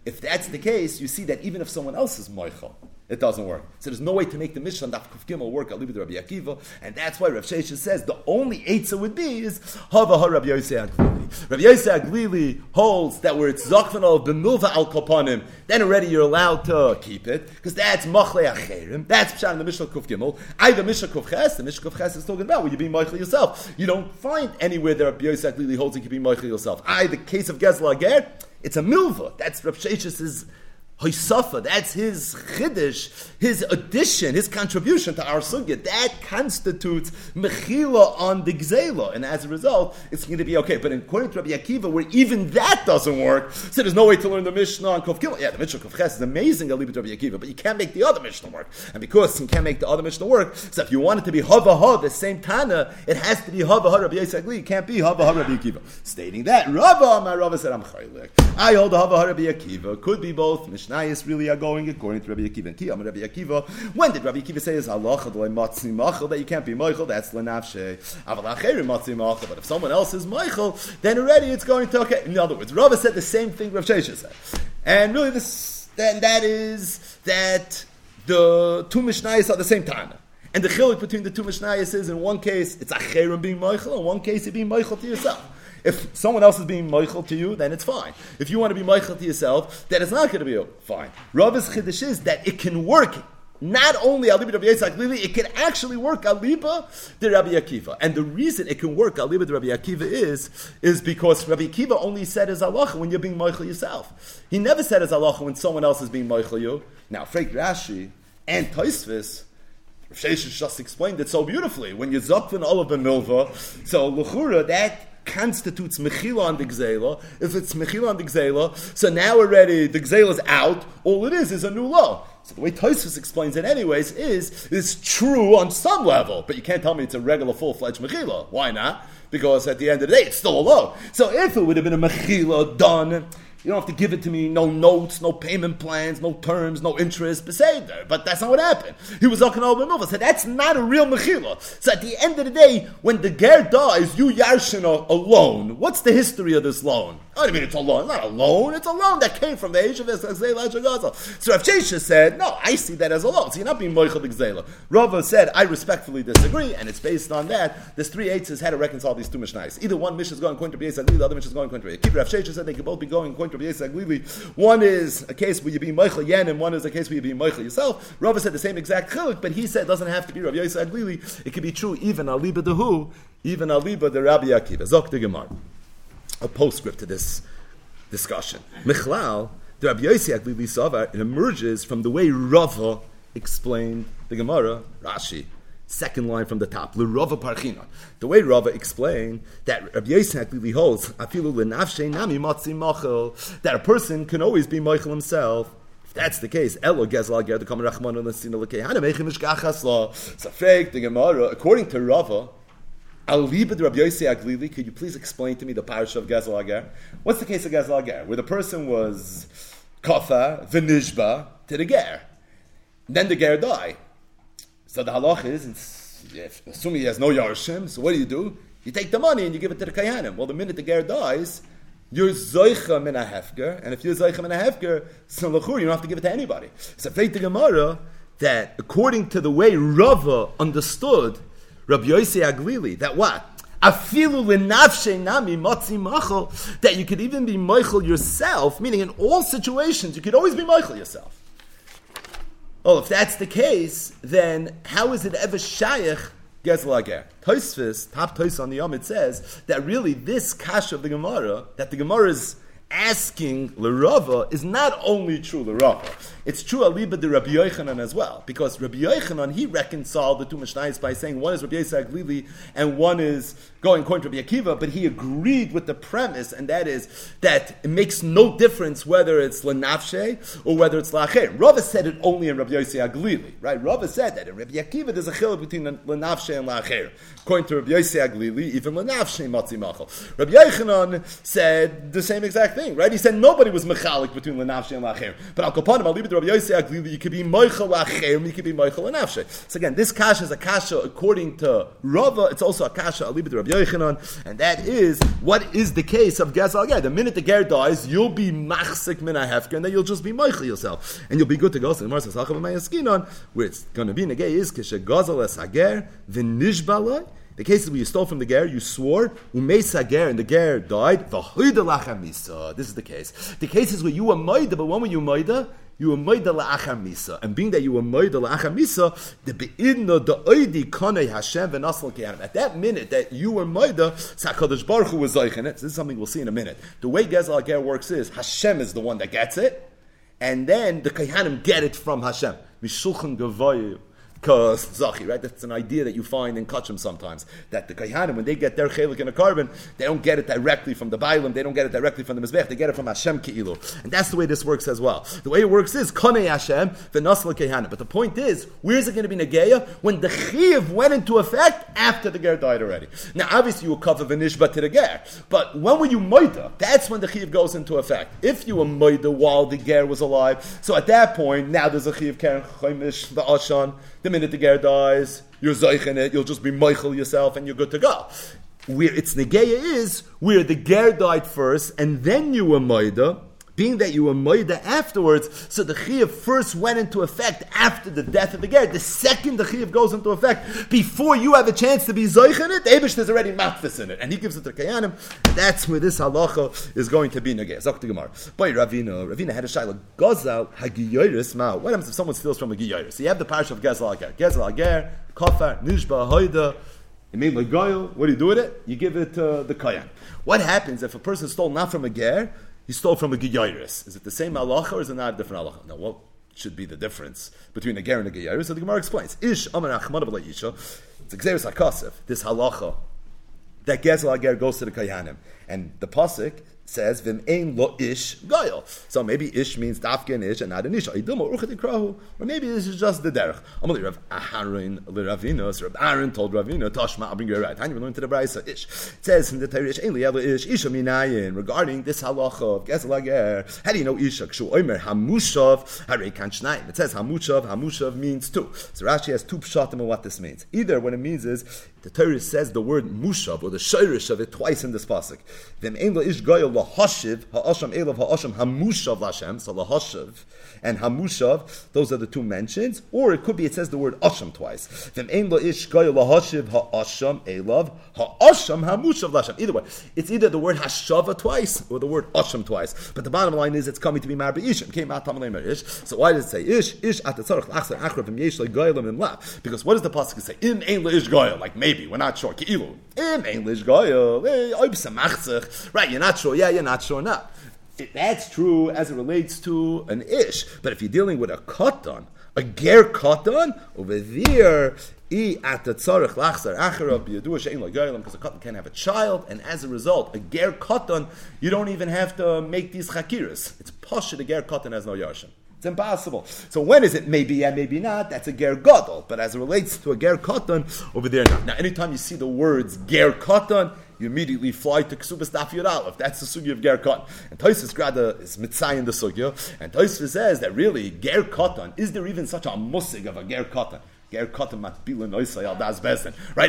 If that's the case, you see that even if someone else is moichel, it doesn't work. So there's no way to make the Mishnah daf kuf gimel work al Rabbi Akiva, and that's why Rav Shesha says the only eitzah would be is hava ha Rabbi Yosef Aglili. Rabbi Yosef Aglili holds that where it's zakvan the b'milva al kopanim, then already you're allowed to keep it because that's machle acherim. That's pshat in the Mishnah kuf gimel. I the Mishnah kuf ches. The Mishnah kuf ches is talking about where you be moichel yourself. You don't find anywhere that Rabbi Yosef Aglili holds you can be moichel yourself. I the case of Gezla Ger. It's a milva. That's Rav Shesh's Hoysafa, that's his chiddush, his addition, his contribution to our sugya. That constitutes mechila on the gzela, and as a result, it's going to be okay. But according to Rabbi Akiva, where even that doesn't work, so there's no way to learn the Mishnah on Kov Yeah, the Mishnah Kov Ches is amazing. To Rabbi Akiva, but you can't make the other Mishnah work. And because you can't make the other Mishnah work, so if you want it to be hava ha, the same Tana, it has to be hava ha Rabbi Yisrael. It can't be hava ha Rabbi Akiva. Stating that, Rava, my Rava said, I'm chaylik. I hold hava ha Rabbi Akiva. Could be both Mishnah Mishnayos really are going according to Rabbi Akiva and Kiyam. Rabbi Akiva, when did Rabbi Akiva say is halacha that you can't be Michael? That's lenafshe. But if someone else is Michael, then already it's going to okay. In other words, Rabbi said the same thing Rav Shesha said, and really this then that is that the two Mishnayos are the same time. And the chilik between the two Mishnayos is in one case it's acherim being Michael, in one case it being Michael to yourself. If someone else is being Michael to you, then it's fine. If you want to be Michael to yourself, then it's not going to be fine. Rav's Chiddush is that it can work not only Aliba Rabbi Yitzhak Lili, it can actually work Aliba the Rabbi Akiva. And the reason it can work Aliba the Rabbi Akiva is, is because Rabbi Akiva only said as Allah when you're being Michael yourself. He never said as Allah when someone else is being Michael you. Now, Freik Rashi and Taisvis, Sheshes just explained it so beautifully. When you zakvin all of milva, so luchura that constitutes mechila on the gzela. If it's mechila on the gzela, so now already the gzela is out. All it is is a new law. So the way Tosfos explains it, anyways, is is true on some level, but you can't tell me it's a regular full fledged mechila. Why not? Because at the end of the day, it's still a law. So if it would have been a mechila done you don't have to give it to me, no notes, no payment plans, no terms, no interest, beseder. But that's not what happened. He was talking over Nova. So that's not a real mechila. So at the end of the day, when the ger dies, you yarshin a loan. What's the history of this loan? I mean, it's a loan. Not a loan. It's a loan that came from the age of Gaza. So Rav Shesha said, no, I see that as a loan. So you're not being moichel gzela. Rava said, I respectfully disagree, and it's based on that. There's three eights had to reconcile these two mishnayos. Either one Mishnah is going according to B'yes the other Mishnah is going according to Keep Rav Shesha said they could both be going according to One is a case where you're being moichel yen, and one is a case where you're being moichel yourself. Rava said the same exact chiluk, but he said it doesn't have to be Rav Yosef Aglili. It could be true even aliba who, even aliba the Rabbi Akiva. Zok the Gemara. A postscript to this discussion. Michlal, the Rabbi Yossi Aglili Savar, it emerges from the way Rava explained the Gemara, Rashi. second line from the top. L'Rava Parchina. The way Rava explained that Rabbi Yisrael really holds nami machel that a person can always be machel himself. If that's the case, Elo Gezel Ger the Kamer Rachman Lasina Lekehana Mechim Mishkachas Law. Safek the Gemara, according to Rava, Al Libed Rabbi Yossi Aglili, could you please explain to me the parish of Gezel Ager? What's the case of Gezel Ager? Where the person was kafa, v'nishba, to the ger. Then the ger die. So the halach is, if, assuming he has no yarshim, so what do you do? You take the money and you give it to the kayanim. Well, the minute the ger dies, you're zoicha min a hefker, and if you're zoicha min a hefker, so you don't have to give it to anybody. So faith the Gemara that according to the way Rava understood Rabbi Yossi Aglili, that what? Afilu lenafshe nami motzi machol, that you could even be meichel yourself, meaning in all situations, you could always be meichel yourself. Oh, if that's the case, then how is it ever shayach gezlager? Tosfos, top Tos on the Yom, it says that really this kash of the Gemara, that the Gemara is asking Lerava is not only true Lerava, it's true Aliba de Rabbi Yochanan as well, because Rabbi Yochanan he reconciled the two Mishnayos by saying one is Rabbi Yisrael Lili and one is going according to Rabbi Akiva, but he agreed with the premise, and that is that it makes no difference whether it's Lenafshe or whether it's Lacher. Rava said it only in Rabbi Yisrael Lili, right? Rava said that in Rabbi Akiva there's a chiluk between Lenafshe and Lacher. According to Rabbi Yisrael Lili, even Lenafshe Matzi Machal. Rabbi Yochanan said the same exact thing, right? He said nobody was mechalik between Lenafshe and Lacher. But Al Kapanim, it to Rabbi Yosef you could be Moichel Lacher, you could be Moichel Lenafshe. So again, this kasha is a kasha according to Rava, it's also a kasha, it to Rabbi Yochanan, and that is what is the case of Gezal Ger. The minute the Ger dies, you'll be Machsik Min Hefker, and then you'll just be Moichel yourself. And you'll be good to go. So the Gemara says, where it's going to be Negei is Kishe Gazal Es Hager, V'nishbaloi, the cases where you stole from the ger, you swore, umesa ger, and the ger died. This is the case. The cases where you were moida, but when were you moida? You were moida la'achar misa. And being that you were moida la'achar misa, the be'idna, the oidi, konei Hashem v'nasal ke'anim. At that minute that you were moida, Sakadosh Baruch was zeichen it. This is something we'll see in a minute. The way Gezel Ger works is, Hashem is the one that gets it, and then the Kehanim get it from Hashem. Mishulchan because zachi, right? That's an idea that you find in Kachim sometimes. That the Kayhanim, when they get their chelik in a korban, they don't get it directly from the Bailim, they don't get it directly from the Mizbech, they get it from Hashem Ki'ilu. And that's the way this works as well. The way it works is Kone Hashem, the Nasla Kayhanim. But the point is, where's it going to be Negeya? When the Chiv went into effect after the Ger died already. Now, obviously, you will cover Vinishba to the Ger. But when were you Moida? That's when the Chiv goes into effect. If you were Moida while the Ger was alive, so at that point, now there's a Chiv Karen Chaimish, the Ashan, the minute the ger dies, you're zeichen it, you'll just be Michael yourself and you're good to go. Where it's negeya is where the ger died first and then you were moida, being that you were moida afterwards, so the chiyuv first went into effect after the death of the ger. The second the chiyuv goes into effect, before you have a chance to be zeichen it, the Abish is already matfis in it, and he gives it to Kayanim. That's where this halacha is going to be negeya. Zok Gemara. Boy, Ravina, Ravina had a shaila. Gozal hagiyoris ma. What happens if someone steals from a giyoris? So you have the parish of Gezel Ager. Gezel Ager, Kafar, Nishba, Hoida. It made like What do you do with it? You give it to the Kayan. What happens if a person stole not from a ger, he stole from a Giyaris. Is it the same halacha or is it not a different halacha? Now, what should be the difference between a ger and a Giyaris? So the Gemara explains. Ish Amar Achmad of It's a Xeris HaKasef, this halacha, that Gezel Ger goes to the Kayanim. And the Pasik says vim ein lo ish goyel. So maybe ish means dafke ish and not an ish. Or maybe this is just the derech. Amalei Rav Aharon. So Rav Aaron told Ravina, Toshma, I'll bring you right. How do you learn to the Brisa ish? It says in the Torah ish lo ish ish minayin regarding this halacha of gesel How do you know ish? Kshu oimer hamushav harei kan shnayim. It says hamushav. Hamushav means two. So Rashi has two pshatim of what this means. Either what it means is the Torah says the word mushav or the shirish of it twice in this pasuk. Vim ein lo ish goyel lahashiv ha'asham elav ha'asham hamushav lashem. So lahashiv and hamushav, those are the two mentions. Or it could be it says the word asham twice. Vim ein lo ish goyel lahashiv ha'asham elav ha'asham hamushav lashem. Either way, it's either the word hashava twice or the word asham twice. But the bottom line is it's coming to be marbi ishim. Came out ish. So why does it say ish ish at the tzarach achsar achrav vim yesh goyelim im la? Because what does the pasuk say? In ein lo ish goyel like maybe we're not sure. Ki'ilu im ein lo ish goyel. Right, you're not sure. Yeah, you're not sure. No. That's true as it relates to an ish. But if you're dealing with a katan, a ger katan over there. Because a katan can't have a child, and as a result, a ger katan you don't even have to make these chakiras. It's posh a ger katan has no yarshim. It's impossible. So when is it maybe and maybe not? That's a ger gadol. But as it relates to a ger katan, over there not. Now, anytime you see the words ger katan, you immediately fly to Ksubas Daf Yud Aleph. That's the sugi of ger katan. And Tosis Grada is mitzay in the sugya. And Tosis says that really ger katan is there even such a musig of a ger katan? Right?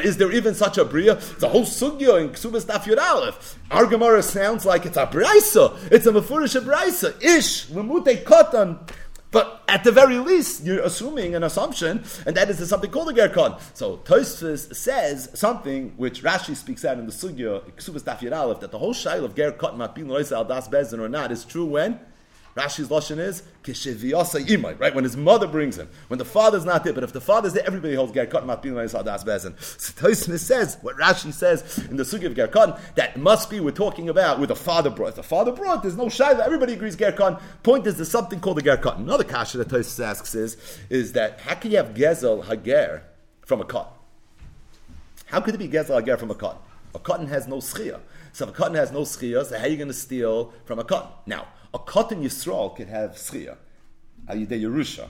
Is there even such a bria? It's a whole sugya in Ksubas Daf Yud Aleph. Our Gemara sounds like it's a brisa. It's a mafurish brisa. Ish lemute katan. But at the very least, you're assuming an assumption, and that is something called a gerkon. So Tosfos says something which Rashi speaks out in the Sugya, Ksubas Aleph, that the whole shail of gerkon matbin loisa al das bezin or not is true when Rashi's lashon is kisheviasa imay, right? When his mother brings him, when the father's not there, but if the father's there, everybody holds gerkot matbin das bezin. So Tosfos says what Rashi says in the sugi of gerkot that must be we're talking about with the father brought. If the father brought, there's no shayla. Everybody agrees gerkot. Point is there's something called a gerkot. Another kasha that Tosfos asks is is that how can you have gezel hager from a cotton? How could it be gezel hager from a cotton? A cotton has no schia. So if a cotton has no schia, so how are you going to steal from a cotton? Now, a cotton Yisrael could have schia. Ayidei Yerusha.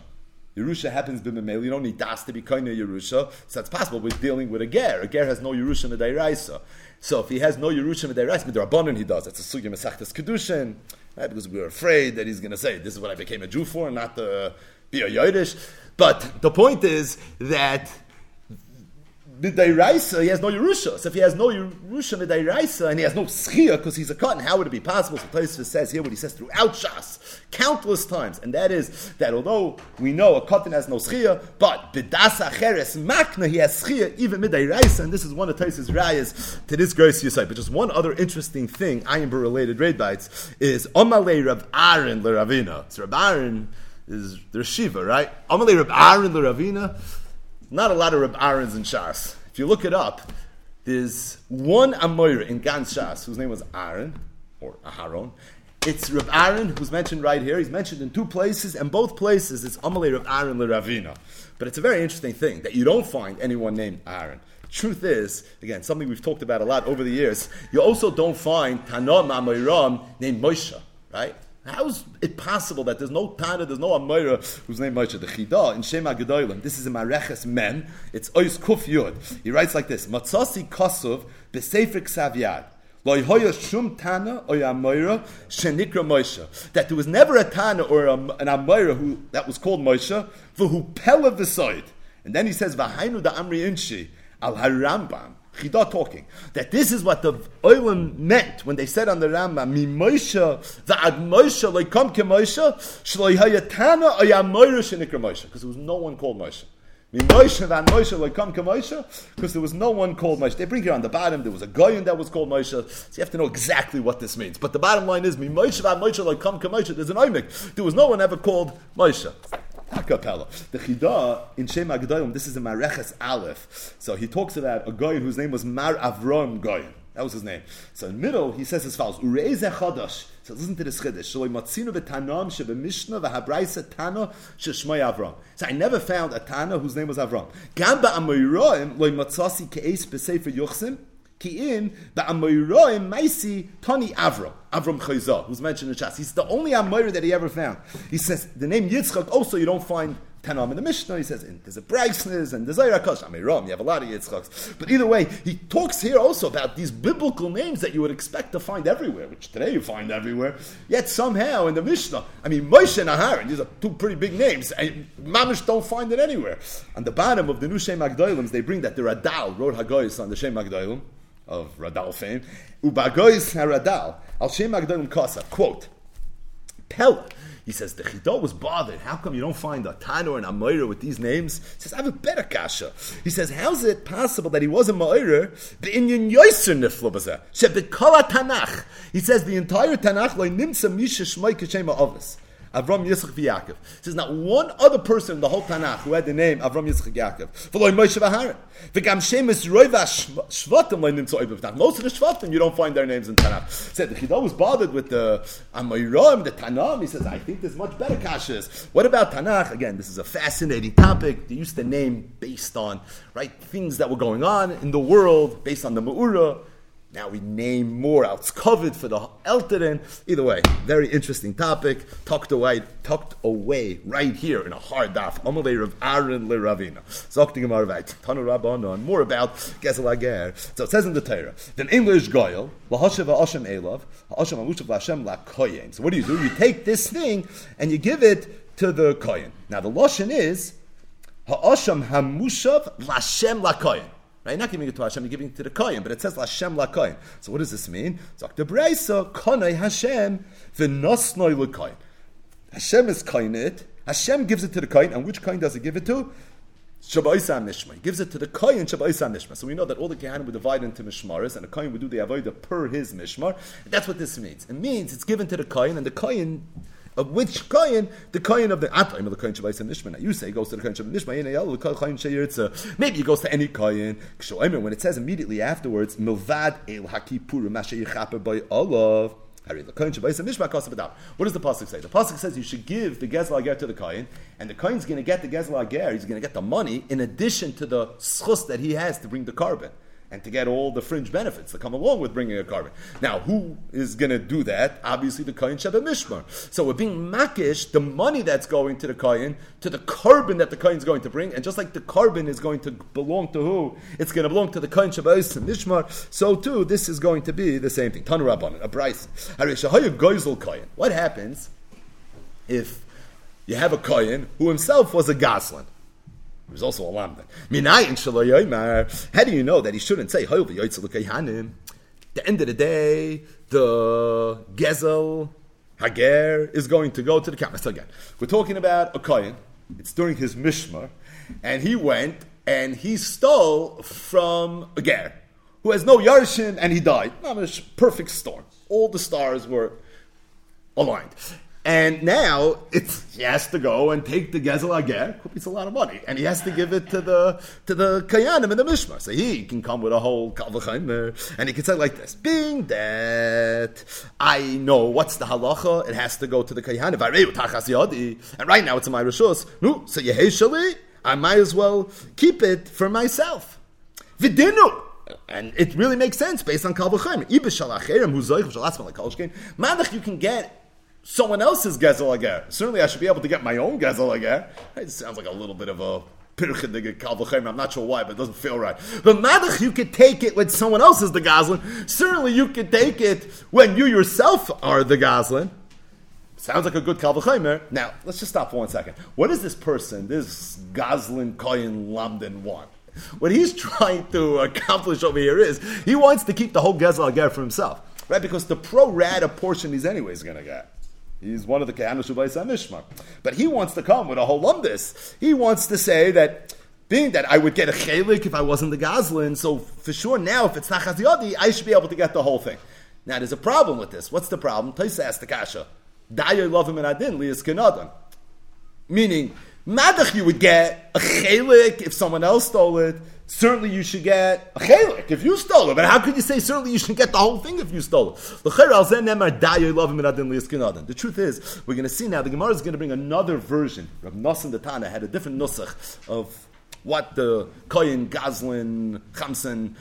Yerusha happens b'memel. You don't need das to be kind of Yerusha. So that's possible. We're dealing with a ger. A ger has no Yerusha Medairaisa. So if he has no Yerusha Medairaisa, Medarabbanon he does. That's a sugya Mesachtas Kedushin. Right? Because we were afraid that he's going to say, this is what I became a Jew for, not to be a Yodish. But the point is that Midairaisa, he has no Yerusha. So if he has no Yerusha Midairaisa and he has no Schia because he's a cotton, how would it be possible? So Tosfos says here what he says throughout Shas, countless times, and that is that although we know a cotton has no Schia, but Bidasa Cheres Makna, he has Schia, even Midairaisa, and this is one of Tosfos' rayas to this gross Yisai. But just one other interesting thing, Ayimber related raid bites, is Omale Rav Aaron Ravina. So Rav Aaron is the Shiva, right? Omale Rav Aaron Ravina not a lot of Reb Aarons in Shas. If you look it up, there's one Amoira in Gans Shas whose name was Aaron, or Aharon. It's Reb Aaron who's mentioned right here. He's mentioned in two places, and both places it's Amalei Reb Aaron Ravina. But it's a very interesting thing that you don't find anyone named Aaron. Truth is, again, something we've talked about a lot over the years, you also don't find Tanah Ma'amoiram named Moshe, right? How is it possible that there's no Tana, there's no Amira whose name Moshe? The Chida in Shema Gedolim. This is in Mareches Men. It's Ois Kuf Yud. He writes like this: Matzasi Kosov Ksav Shenikra Moshe. That there was never a Tana or a, an Amira who that was called Moshe for who Pella the side. And then he says V'Hainu da Amri Inshi al Harambam. Chida talking that this is what the Oilim meant when they said on the Rambam, "Mi Moshe va'ad Moshe leikam ke Moshe shloi hayatana ayam Moshe shenikra Moshe," because there was no one called Moshe. Mi because there was no one called Moshe. They bring it on the bottom. There was a goyin that was called Moshe, so you have to know exactly what this means. But the bottom line is, Mi. There's an oimik. There was no one ever called Moshe. Hakapella. The Chida in Shem Agdoyim, this is in Mareches Aleph. So he talks about a guy whose name was Mar Avram Goyin. That was his name. So in the middle, he says as follows: Ureiz Chodosh. So listen to this chiddush. Shaloi matzinu v'tanam shebemishna v'habraisa tana sheshmay Avram. So I never found a Tana whose name was Avram. Gamba amoyroim loy matzasi ke'es b'sefer yuchsim. Ki'in ba'amoyroim maisi tani Avram. Avram Chayzah, who's mentioned in Shas. He's the only Amoyer that he ever found. He says the name Yitzchak also you don't find Tanam in the Mishnah. He says there's a Bragsnes and there's Ayrakosh. Amiram, you have a lot of Yitzchaks. But either way, he talks here also about these biblical names that you would expect to find everywhere, which today you find everywhere. Yet somehow in the Mishnah, I mean Moshe and Aharon, these are two pretty big names. And Mamish don't find it anywhere. On the bottom of the new Shem they bring that the Radal wrote Hagoyis on the Shem Magdoilim of Radal fame. Ubagoyis Haradal. Al Shem Magdalim Kasa. Quote. Pella. He says, the Chidot was bothered. How come you don't find a Tano and a Moira with these names? He says, I have a better kasha. He says, how's it possible that he was a Moira? The Inyan Yoiser Niflobazah. Shebekala Tanach. He says, the entire Tanach, like Nimsa Misha Shmai Kashema Ovis. Avram Yitzchak Yaakov. There's not one other person in the whole Tanakh who had the name Avram Yitzchak Yaakov. V'loy Moshe v'Haron. V'gam Shemus Roiva Shvatim loy nimtzo Tanakh. Most of the Shvatim, you don't find their names in Tanakh. Said the Chida was bothered with the Amoyram, the Tanam. He says, I think there's much better kashas. What about Tanakh? Again, this is a fascinating topic. They used to name based on right things that were going on in the world, based on the Ma'ura. Now we name more out. It's covered for the Elterin. Either way, very interesting topic. Tucked away, tucked away right here in a hard daf. Amalei Rav Aaron Le Ravina. Zokti Gemara Vayt. Tanu Rabbanon. More about Gezel Ager. So it says in the Torah, then English Goyel, Lahashav Hashem Elav, Hashem Amushav Hashem La Koyen. So what do you do? You take this thing and you give it to the Koyen. Now the Lashon is, Ha'asham Hamushav Lashem La Koyen. Right? Not giving it to Hashem, you're giving it to the Kohen, but it says Hashem la Kohen. So what does this mean? Dr. Breisa, Konei Hashem, v'nosnoi l'Kohen. Hashem is Kohenit, Hashem gives it to the Kohen, and which Kohen does he give it to? Shabbaisa Mishma. He gives it to the Kohen Shabbaisa Mishma. So we know that all the Kohanim would divide into Mishmaris, and the Kohen would do the Avodah per his Mishmar. That's what this means. It means it's given to the Kohen, and the Kohen of which kohen? The kohen of the Atayim of the kohen Shabbat Nishma. Now you say goes to the kohen Shabbat Nishma. The kohen. Maybe it goes to any kohen. When it says immediately afterwards, Milvad El Hakipur Mashe Yichaper by Olav. What does the pasuk say? The pasuk says you should give the gezel to the kohen, and the kohen's going to get the gezel. He's going to get the money in addition to the schus that he has to bring the korban and to get all the fringe benefits that come along with bringing a korban. Now, who is going to do that? Obviously, the Kohen Sheba Mishmar. So we're being makish, the money that's going to the Kohen, to the korban that the Kohen is going to bring, and just like the carbon is going to belong to who? It's going to belong to the Kohen Sheba Mishmar, so too, this is going to be the same thing. Tanu Rabbanan, a Brisa. What happens if you have a Kohen who himself was a Goslin? He was also a lamdan. How do you know that he shouldn't say The end of the day, the gezel hager is going to go to the camp. So again, we're talking about a kohen. It's during his mishmar, and he went and he stole from a ger who has no yarshin, and he died. Perfect storm. All the stars were aligned. And now it's he has to go and take the gezel ager. It's a lot of money, and he has to give it to the to the kayanim in the mishmar. So he can come with a whole kalvachaymer, and he can say like this: Being that I know what's the halacha, it has to go to the kayanim. And right now it's in my rishus. No, so yeheshali, I might as well keep it for myself. Vidinu. And it really makes sense based on kalvachaymer. Madach, you can get someone else's gezel ager. Certainly, I should be able to get my own gezel ager. It sounds like a little bit of a I'm not sure why, but it doesn't feel right. But madach, you could take it when someone else is the goslin. Certainly, you could take it when you yourself are the goslin. Sounds like a good kalvachimer. Eh? Now, let's just stop for one second. What does this person, this goslin koyin lamden, want? What he's trying to accomplish over here is he wants to keep the whole gezel ager for himself, right? Because the pro rata portion he's anyways going to get. He's one of the Kehanush Shubayis Mishmar. But he wants to come with a whole lumbus. He wants to say that being that I would get a chelik if I wasn't the Goslin, so for sure now if it's not Yodi, I should be able to get the whole thing. Now there's a problem with this. What's the problem? Taisa asked the Kasha. Dayo love him and adin liyas kenadan. Meaning, madach you would get a chelik if someone else stole it certainly you should get a chelik if you stole it. But how could you say certainly you should get the whole thing if you stole it? The truth is, we're going to see now, the Gemara is going to bring another version. Rav Nassim the Tana had a different nusach of what the Koyin, Gazlin, Chamsen,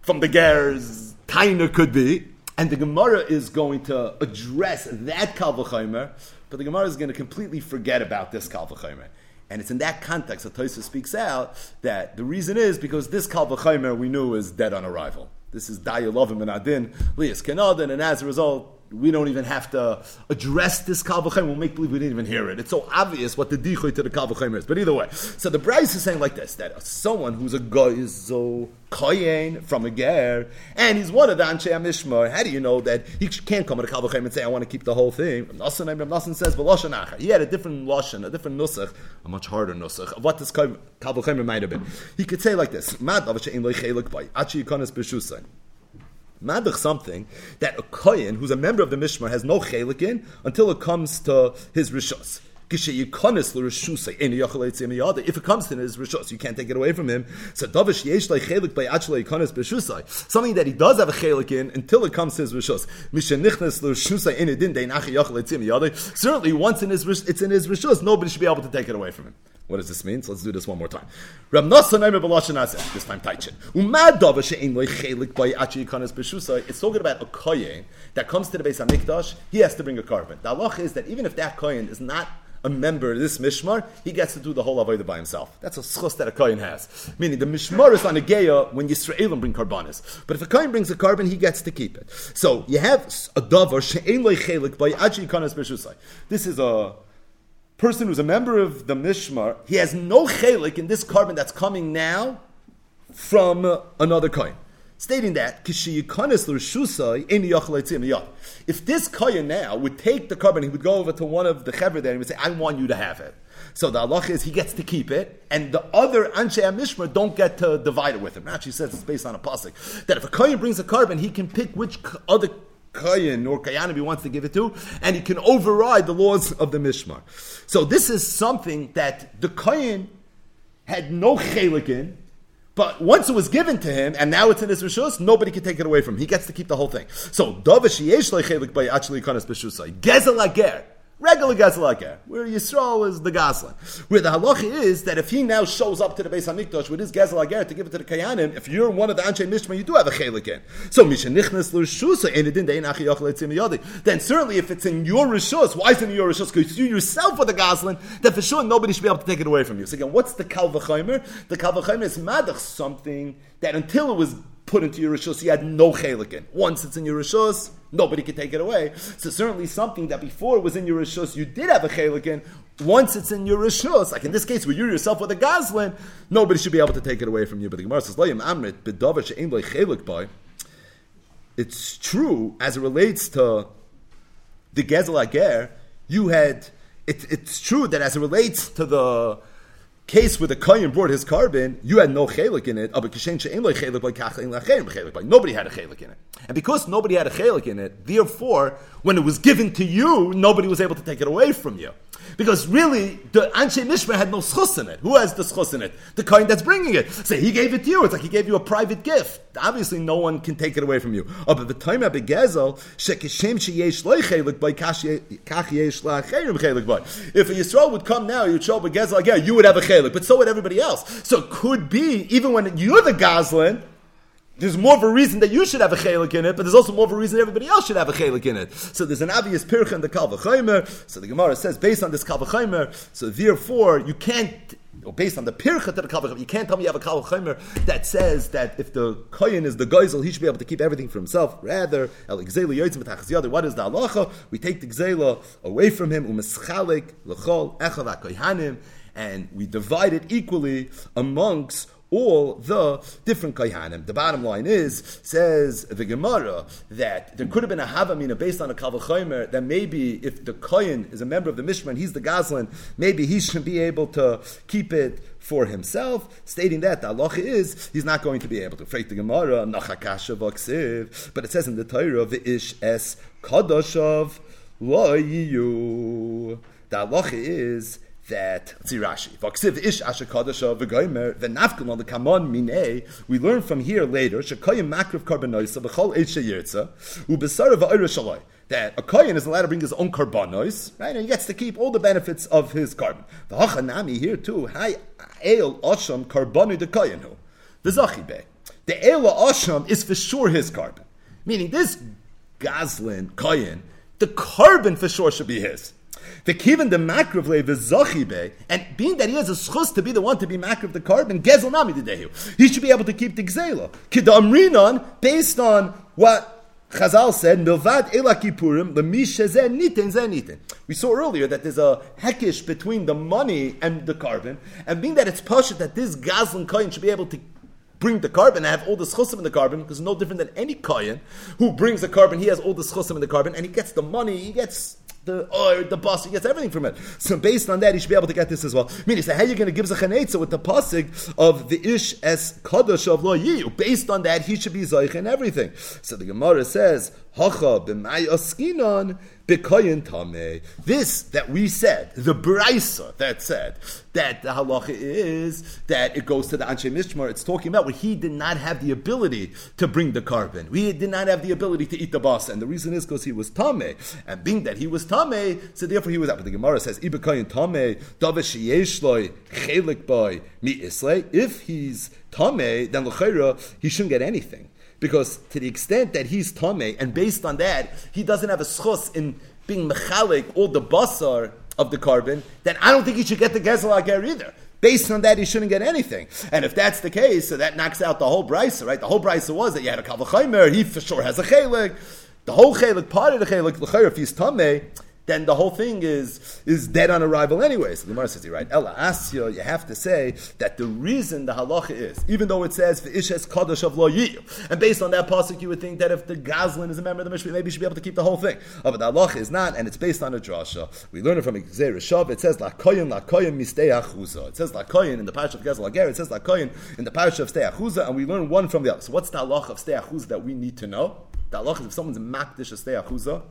from the Gers, Taina could be. And the Gemara is going to address that Kalvachimer, but the Gemara is going to completely forget about this Kalvachimer. And it's in that context that Tosa speaks out that the reason is because this Kal we knew is dead on arrival. This is Dayalovim and Adin, Lias Kenadin, and as a result, we don't even have to address this Kal We'll make believe we didn't even hear it. It's so obvious what the dichoy to the Kal is. But either way, so the Brisa is saying like this, that someone who's a goizo koyen from a ger, and he's one of the Anshe Amishmar, how do you know that he can't come to Kal and say, I want to keep the whole thing? Nassan Nassan says, V'loshan He had a different loshan, a different nusach, a much harder nusach, of what this Kal might have been. He could say like this, Mad Achi Yikonis B'Shusain. Madach something that a kohen who's a member of the Mishmar has no chelik in until it comes to his rishos. If it comes to his rishos, you can't take it away from him. So davish yesh chelik by actually konis b'shusai. Something that he does have a chelik in until it comes to his rishos. Mishenichnes l'shusai in idin dein achi yochel etzim Certainly, once in his it's in his rishos, nobody should be able to take it away from him. What does this mean? So let's do this one more time. B'Lashon this time Taichin. Umad Dava She'en Loi Chelik By Achi Yikanas B'Shusai. It's talking about a kohen that comes to the Beis HaMikdash, he has to bring a korban. The halach is that even if that kohen is not a member of this mishmar, he gets to do the whole avodah by himself. That's a schos that a kohen has. Meaning the mishmar is on a geya when Yisraelim bring karbanis. But if a kohen brings a korban, he gets to keep it. So you have a davar she'en loy chelik by achi kanas b'shusai. This is a person who's a member of the Mishmar, he has no chelik in this korban that's coming now from uh, another coin. Stating that, if this kohen now would take the korban, he would go over to one of the chever there and would say, I want you to have it. So the Allah is he gets to keep it, and the other Anshe Mishmar don't get to divide it with him. Actually says it's based on a pasuk that if a kohen brings a korban, he can pick which other Kayan or Kayanim he wants to give it to, and he can override the laws of the Mishmar. So this is something that the Kayan had no chelik in, but once it was given to him, and now it's in his rishus, nobody can take it away from him. He gets to keep the whole thing. So. Gezel ager regular Gaslaker, where Yisrael is the Gaslan. Where the halacha is that if he now shows up to the Beis Hamikdash with his Gaslager to give it to the Kayanim, if you're one of the Anshe Mishma, you do have a chelik in. So Mishanichnas Etzim Then certainly if it's in your Rishus, why is it in your Rishus? Because you yourself are the Gaslan, then for sure nobody should be able to take it away from you. So again, what's the Kalvachaimer? The Kalvachaimer is Madach, something that until it was put into your Rishus, you had no chelik in. Once it's in your Rishus, nobody can take it away. So certainly something that before was in your Rishus, you did have a chelik in. Once it's in your Rishus, like in this case where you yourself with a Goslin, nobody should be able to take it away from you. But the Gemara says, Amrit, chelik by. It's true as it relates to the Gezel Ager, you had, it, it's true that as it relates to the case where the kohen brought his korban, you had no chelik in it. Nobody had a chelik in it, and because nobody had a chelik in it, therefore, when it was given to you, nobody was able to take it away from you. Because really, the Anshe Mishmer had no schus in it. Who has the schus in it? The kohen that's bringing it. Say, he gave it to you. It's like he gave you a private gift. Obviously, no one can take it away from you. Oh, but the time of Begezel. If a Yisrael would come now, you'd show Begezel again, you would have a chelik, but so would everybody else. So it could be, even when you're the Goslin, there's more of a reason that you should have a chelik in it, but there's also more of a reason everybody else should have a chelik in it. So there's an obvious pircha in the kalvachaymer. So the Gemara says, based on this kalvachaymer, so therefore you can't, or based on the pircha to the kalvachaymer, you can't tell me you have a kalvachaymer that says that if the kohen is the geisel, he should be able to keep everything for himself. Rather, el gzela yotzim b'tachas What is the halacha? We take the gzela away from him, umeschalik l'chol echav kohanim, and we divide it equally amongst all the different kaihanim. The bottom line is, says the Gemara, that there could have been a havamina based on a kavachomer that maybe if the kohen is a member of the Mishmar and he's the Goslin, maybe he should be able to keep it for himself, stating that the halacha is he's not going to be able to. Freight the Gemara, nachakasha v'ksiv, but it says in the Torah, the ish es kadoshav lo The halacha is that see Rashi. Vaksiv ish asher kadasha v'goymer v'nafkan on the kamon minei. We learn from here later shekoyim makriv karbanoisa v'chol eish yirtza u'besara v'oira shaloi. That a kohen is allowed to bring his own karbanos, right, and he gets to keep all the benefits of his korban. The hachanami here too. Hi el osham karbanu de kohen who the zachibe. The el osham is for sure his korban, meaning this Goslin kohen, the korban for sure should be his. The kivan the makravle v'zachibe, and being that he has a schus to be the one to be makrav the korban, gezel nami dedehu. He should be able to keep the gzela. Kidamrinon, based on what Chazal said, Milvad Ela Kippurim, niten niten. We saw earlier that there's a hekish between the money and the korban, and being that it's poshut that this Gazlan coin should be able to bring the korban and have all the schusim in the korban, because no different than any kohen who brings the korban, he has all the schusim in the carbon, and he gets the money, he gets the oil, the bus, he gets everything from it. So based on that, he should be able to get this as well. Meaning, so how are you going to give Zachanetza with the pasig of the ish as kadosh of lo? Based on that, he should be zoich in everything. So the Gemara says, hacha b'may oskinon b'koyin tame. This that we said, the brisa that said that the halacha is that it goes to the anshe mishmar. It's talking about where he did not have the ability to bring the korban. We did not have the ability to eat the basa, and the reason is because he was tame, and being that he was tame, so therefore he was out. But the Gemara says, "Ibekayin tame davish yeshloi chelik boy mi islay." If he's tame, then l'chayra he shouldn't get anything because to the extent that he's tame, and based on that, he doesn't have a schos in being mechalik all the basar of the korban, then I don't think he should get the gezel ager either. Based on that, he shouldn't get anything. And if that's the case, so that knocks out the whole brisa, right? The whole brisa was that you had a kavachaymer, he for sure has a chelik. The whole chelik, part of the chelik, if he's tameh, then the whole thing is is dead on arrival anyway. So the Gemara says, right, Ella Asya, you have to say that the reason the halacha is, even though it says Ishes Kaddish of Lo and based on that pasuk, you would think that if the Goslin is a member of the Mishpah, maybe he should be able to keep the whole thing. Oh, but the halacha is not, and it's based on a drasha. We learn it from Xer Shav. It says La Koyin La Koyin Mistei Achuza. It says La Koyin in the parish of Gezel Ager. It says La Koyin in the parish of Stei Achuza, and we learn one from the other. So what's the halacha of Stei Achuza that we need to know? The halacha is if someone's makdish of Stei Achuza,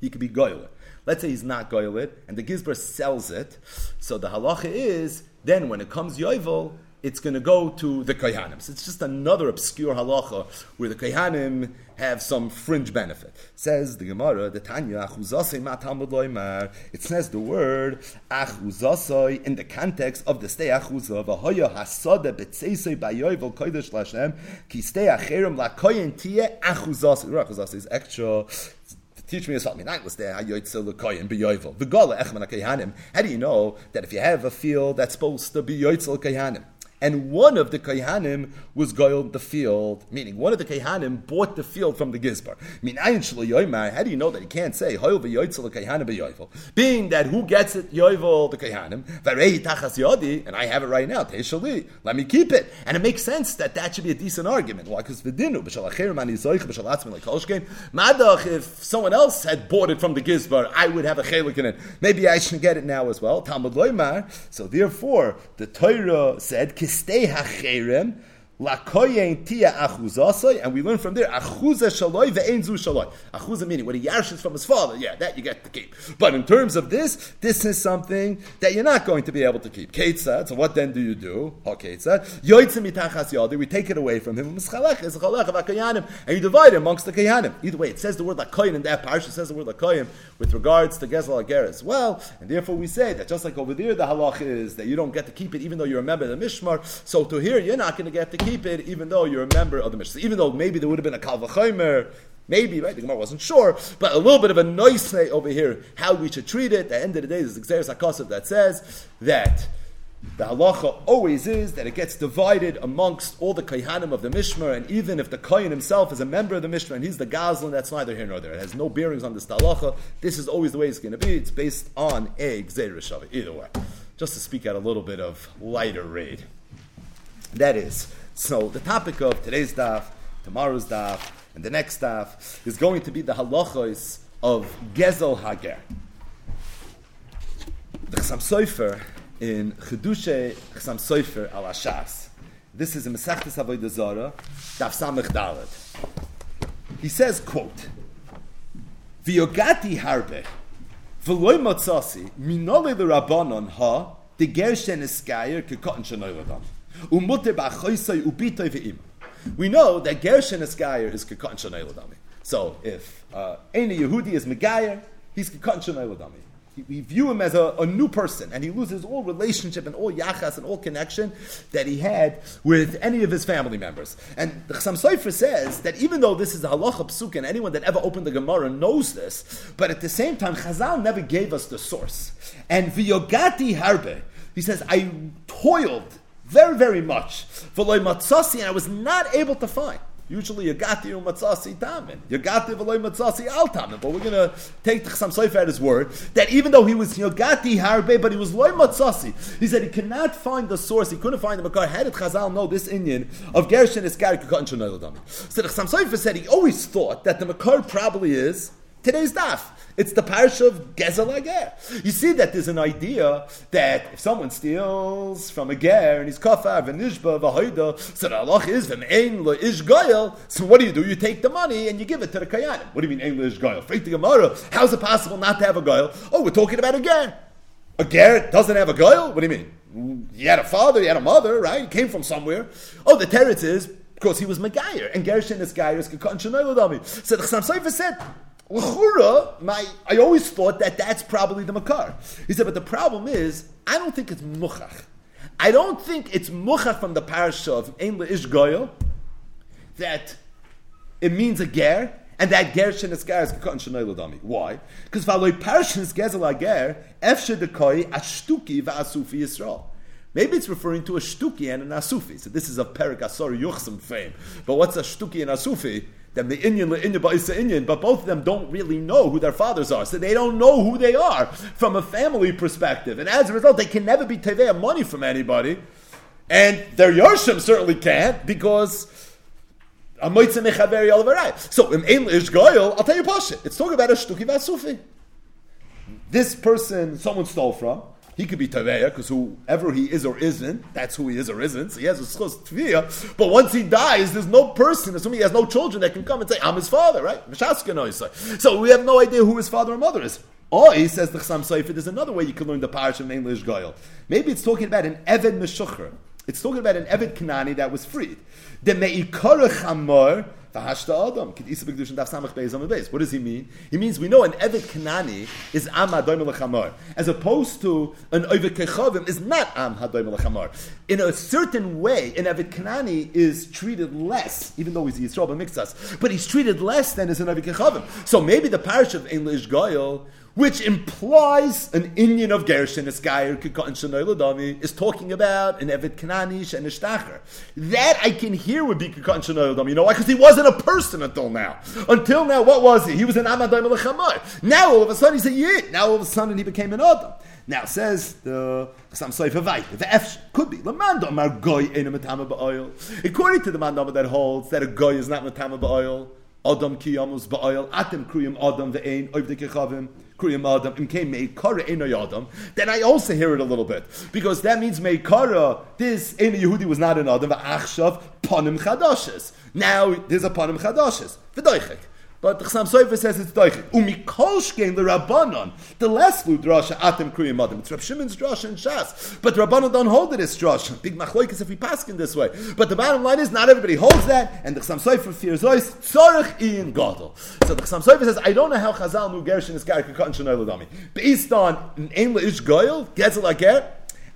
he could be goyle. Let's say he's not goyle and the gizber sells it. So the halacha is then when it comes yovel, it's going to go to the kohanim. So it's just another obscure halacha where the kohanim have some fringe benefit. Says the Gemara, the Tanya, achuzasei ma talmud. It says the word achuzasei in the context of the stay achuza v'hoya hasada betzeisei bayovel kodesh lashem ki stay acherim lakoyin tia achuzasei. Achuzasei is extra Teach me something. Was there. How do you know that if you have a field that's supposed to be yoitzel kayanim, and one of the Kayhanim was goiled the field, meaning one of the Kayhanim bought the field from the Gizbar. How do you know that he can't say, being that who gets it, Yoivel the Kayhanim, and I have it right now, let me keep it. And it makes sense that that should be a decent argument. Why? Because if someone else had bought it from the Gizbar, I would have a chelik in it. Maybe I should get it now as well. So therefore, the Torah said, kistei hacherem, Lakoyen tia achuzasai, and we learn from there achuza shaloi ve'en zu shaloi. Achuza meaning when he yarshes from his father, yeah, that you get to keep. But in terms of this, this is something that you're not going to be able to keep. Ketzad. So what then do you do? Ha ketzad. Yoitzim mitachas yadi. We take it away from him. And you divide it amongst the kayanim. Either way, it says the word lakoyen in that parsha. says the word lakoyen with regards to gezel ager as well. And therefore, we say that just like over there, the halach is that you don't get to keep it even though you're a member of the mishmar. So to here, you're not going to get to keep keep it even though you're a member of the mishmar. Even though maybe there would have been a Kalvachomer, maybe, right? The Gemara wasn't sure, but a little bit of a noise over here, how we should treat it. At the end of the day, there's Xeris HaKosav that says that the halacha always is that it gets divided amongst all the kaihanim of the mishmer, and even if the kohen himself is a member of the mishmer and he's the Gazlan, that's neither here nor there. It has no bearings on this halacha. This is always the way it's going to be. It's based on a Gzeir Either way. Just to speak out a little bit of lighter raid. That is, so the topic of today's daf, tomorrow's daf, and the next daf is going to be the halachos of Gezel Hager. The Chassam Sofer in Chedushe Chassam Sofer al Ashas. This is in Mesachtes Avodah Zara, Daf Samech Dalet. He says, quote, V'yogati harbe, v'loy motzasi, minole l'rabanon ha, de gershen eskayer kekotten shenoy we know that Gershon Esgayer is Kekon Shanay So if uh, any Yehudi is Megayer, he's Kekon Shanay we view him as a, a, new person, and he loses all relationship and all yachas and all connection that he had with any of his family members. And the Chassam Sofer says that even though this is a halacha psuk, and anyone that ever opened the Gemara knows this, but at the same time, Chazal never gave us the source. And v'yogati harbe, he says, I toiled very, very much. For loy matzasi, and I was not able to find. Usually, yagati u matzasi tamin. Yagati v'loy matzasi al tamin. But we're going to take the Chassam Sofer at his word that even though he was yagati harbe, but he was loy matzasi. He said he cannot find the source. He couldn't find the makar. How did Chazal know this Indian of Gershon is Kukot So the Chassam Sofer said he always thought that the makar probably is today's daf. It's the parish of Gezel Ager. You see that there's an idea that if someone steals from a ger and he's kafar, v'nishba, v'hoida, so the halach is v'me'en lo ish goyel, so what do you do? You take the money and you give it to the kayanim. What do you mean ein lo ish goyel? Freit the Gemara, how is it possible not to have a goyel? Oh, we're talking about a ger. A ger doesn't have a goyel? What do you mean? He had a father, he had a mother, right? He came from somewhere. Oh, the teretz is because he was Megayer, and Gershon is Gayer is Gekon Shanoy So the Chassam Sofer said, L'chura, my, I always thought that that's probably the Makar. He said, but the problem is, I don't think it's Muchach. I don't think it's Muchach from the parasha of Ein Goyo, that it means a Ger, and that Ger is Gekon Shanoy Ladami. Why? Because Valoy Parasha is Gezel Ger, Efshe Dekoi, Ashtuki Va'asufi Yisrael. Maybe it's referring to a shtuki and an asufi. So this is a perik asor yuchsim fame. But what's a shtuki and asufi? Then the Indian, the Indian, Indian, but both of them don't really know who their fathers are. So they don't know who they are from a family perspective. And as a result, they can never be teveya money from anybody. And their Yorshim certainly can't because So in English goyel, I'll tell you Pasha. It's talking about a shtuki v'asufi. This person, someone stole from. He could be Taveya, because whoever he is or isn't, that's who he is or isn't. So he has a schos Tviyah. But once he dies, there's no person, assuming he has no children, that can come and say, I'm his father, right? So we have no idea who his father or mother is. Or he says the Chassam Sofer, there's another way you can learn the parish of English Goyal. Maybe it's talking about an Eved Meshucher. It's talking about an Eved Kanani that was freed. The Me'ikar Chamor, what does he mean? He means we know an Evet Kanani is Am Hadoim Lechamor, as opposed to an Evet Kechavim is not Am Hadoim Lechamor. In a certain way, an Evet Kanani is treated less, even though he's Yisrael Mixas, but he's treated less than as an Evet Kechavim. So maybe the parish of Ein Lish Goyel which implies an Indian of Gershon, Kikot, and is talking about an Evet Kananish and a Shtacher. That I can hear would be Kikot and You know why? Because he wasn't a person until now. Until now, what was he? He was an Amadai Melechamar. Now all of a sudden he's a Yid. Now all of a sudden he became an Adam. Now says the some Sefer Vayt, the F could be Lamanda Mar Goy Ena Matama Ba'oil. According to the Mandama that holds that a Goy is not Matama Ba'oil, Adam Kiyamus Ba'oil, Atem Kriyam Adam Ve'ein Oiv Kechavim then I also hear it a little bit because that means meikara. This eno Yehudi was not an adam. Achshav panim chadashes. Now there's a panim chadashes. V'doichik. But the Chassam Sofer says it's doichik. Umikolshkein the Rabbanon. The less lu drasha atem kriyim adam. It's Rab Shimon's drasha and Shas. But the Rabbanon don't hold it as drasha. Big machloikas if we pass in this way. But the bottom line is not everybody holds that, and the Chassam Sofer fears ois tzorich in gadol. So the Chassam Sofer says, I don't know how Chazal knew Gershon is Garik Katan Shanoy Ladami. Based on an Ein Ish Goyel, Gezel Ager,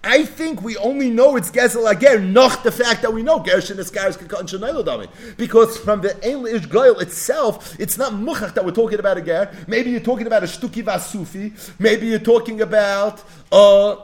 I think we only know it's Gezel Ager, not the fact that we know Gershon is Garis Kakot Shanayladami. Because from the Ein Ish Goyel itself, it's not Muchach that we're talking about a Ger. Maybe you're talking about a Shtuki Vasufi. Maybe you're talking about uh,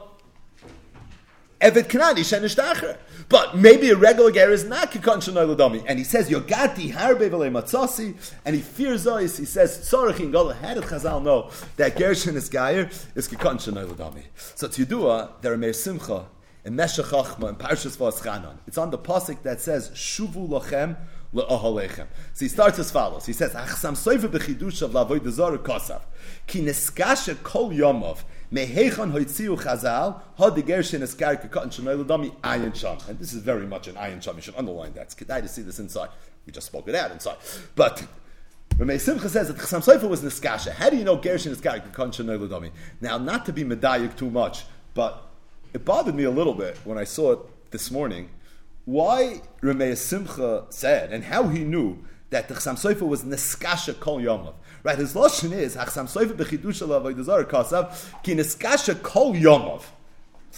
Evet Kanani Shenishtachar. But maybe a regular ger is not kikon shanoy And he says, Yogati harbe v'le matzasi, and he fears ois. He says, Tzorach in Gola, did Chazal know that gershon is gayer is kikon shanoy So to Yudua, there are Simcha, in Meshach and Parshas V'aschanon. It's on the pasuk that says, Shuvu lochem le'oholechem. So he starts as follows. He says, Achsam soive b'chidush of lavoy dezor kosav, ki neskasha kol yomov, Mehechan hoitziu chazal, ha de gershin es karka shanoy ladami ayin sham. And this is very much an ayin sham. You should underline that. It's kedai to see this inside. We just spoke it out inside. But Ramey Simcha says that Chassam Sofer was Niskasha. How do you know Gershon is Karka Konsha Noiludami? Now, not to be medayik too much, but it bothered me a little bit when I saw it this morning. Why Ramey Simcha said and how he knew that the Chassam Sofer was Niskasha Kol Yomav. Right, his lashon is Achsam Soifer b'chidush alav v'ydazar kasav ki neskasha kol yomov.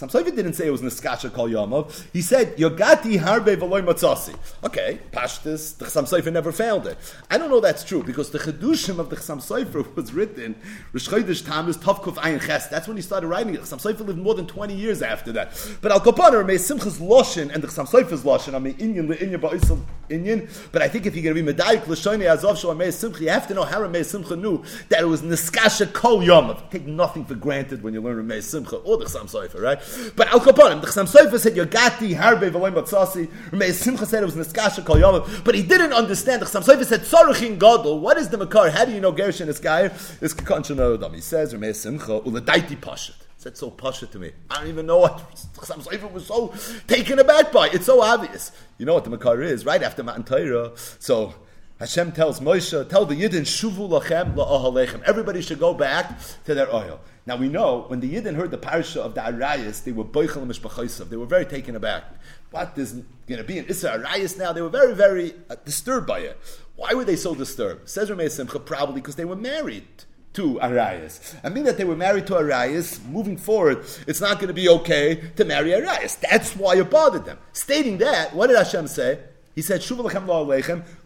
Sam Sofer didn't say it was Niskasha Kol Yomov. He said, Yogati Harbe Veloy Matzasi. Okay, Pashtus, the Sofer never found it. I don't know that's true, because the Chedushim of the Sofer was written, Rosh Chodesh Tammuz Tovkuf Ayin Ches. That's when he started writing it. Chasam Sofer lived more than 20 years after that. But Al Kopaner, may Simchas Loshin and the Chasam Sofer's Loshin, I mean, Inyan Le'inyan Ba'isel Inyan. But I think if you're going to be Medayik L'Shoinei Azov Shalom Simcha, you have to know how Ramei Simcha knew that it was Niskasha Kol Yom. Take nothing for granted when you learn Ramei Simcha or the Sofer, right? But Al Kaponim, the Chasam Sofer said Yogati Harbe V'Loim Batzasi. Ramei Simcha said it was Niskasha Kol Yom, but he didn't understand. The Chasam Sofer said Tzorachin Gadol. What is the Makar? How do you know Gershon is Gair? It's Kekanchan Odam. He says Ramei Simcha Uladaiti Pashat. That's so pasha to me. I don't even know what Chasam Sofer was so taken aback by. It's so obvious. You know what the Makar is, right after Matan Torah. So Hashem tells Moshe, tell the Yidden, Shuvu lachem la'ahalechem. Everybody should go back to their oil. Now we know, when the Yidden heard the parasha of the Arayas, they were boichel. They were very taken aback. What is going to be an Issa Arayas now? They were very, very uh, disturbed by it. Why were they so disturbed? Says Rameh Simcha, probably because they were married to Arias. I mean that they were married to Arias, moving forward, it's not going to be okay to marry Arias. That's why it bothered them. Stating that, what did Hashem say? He said,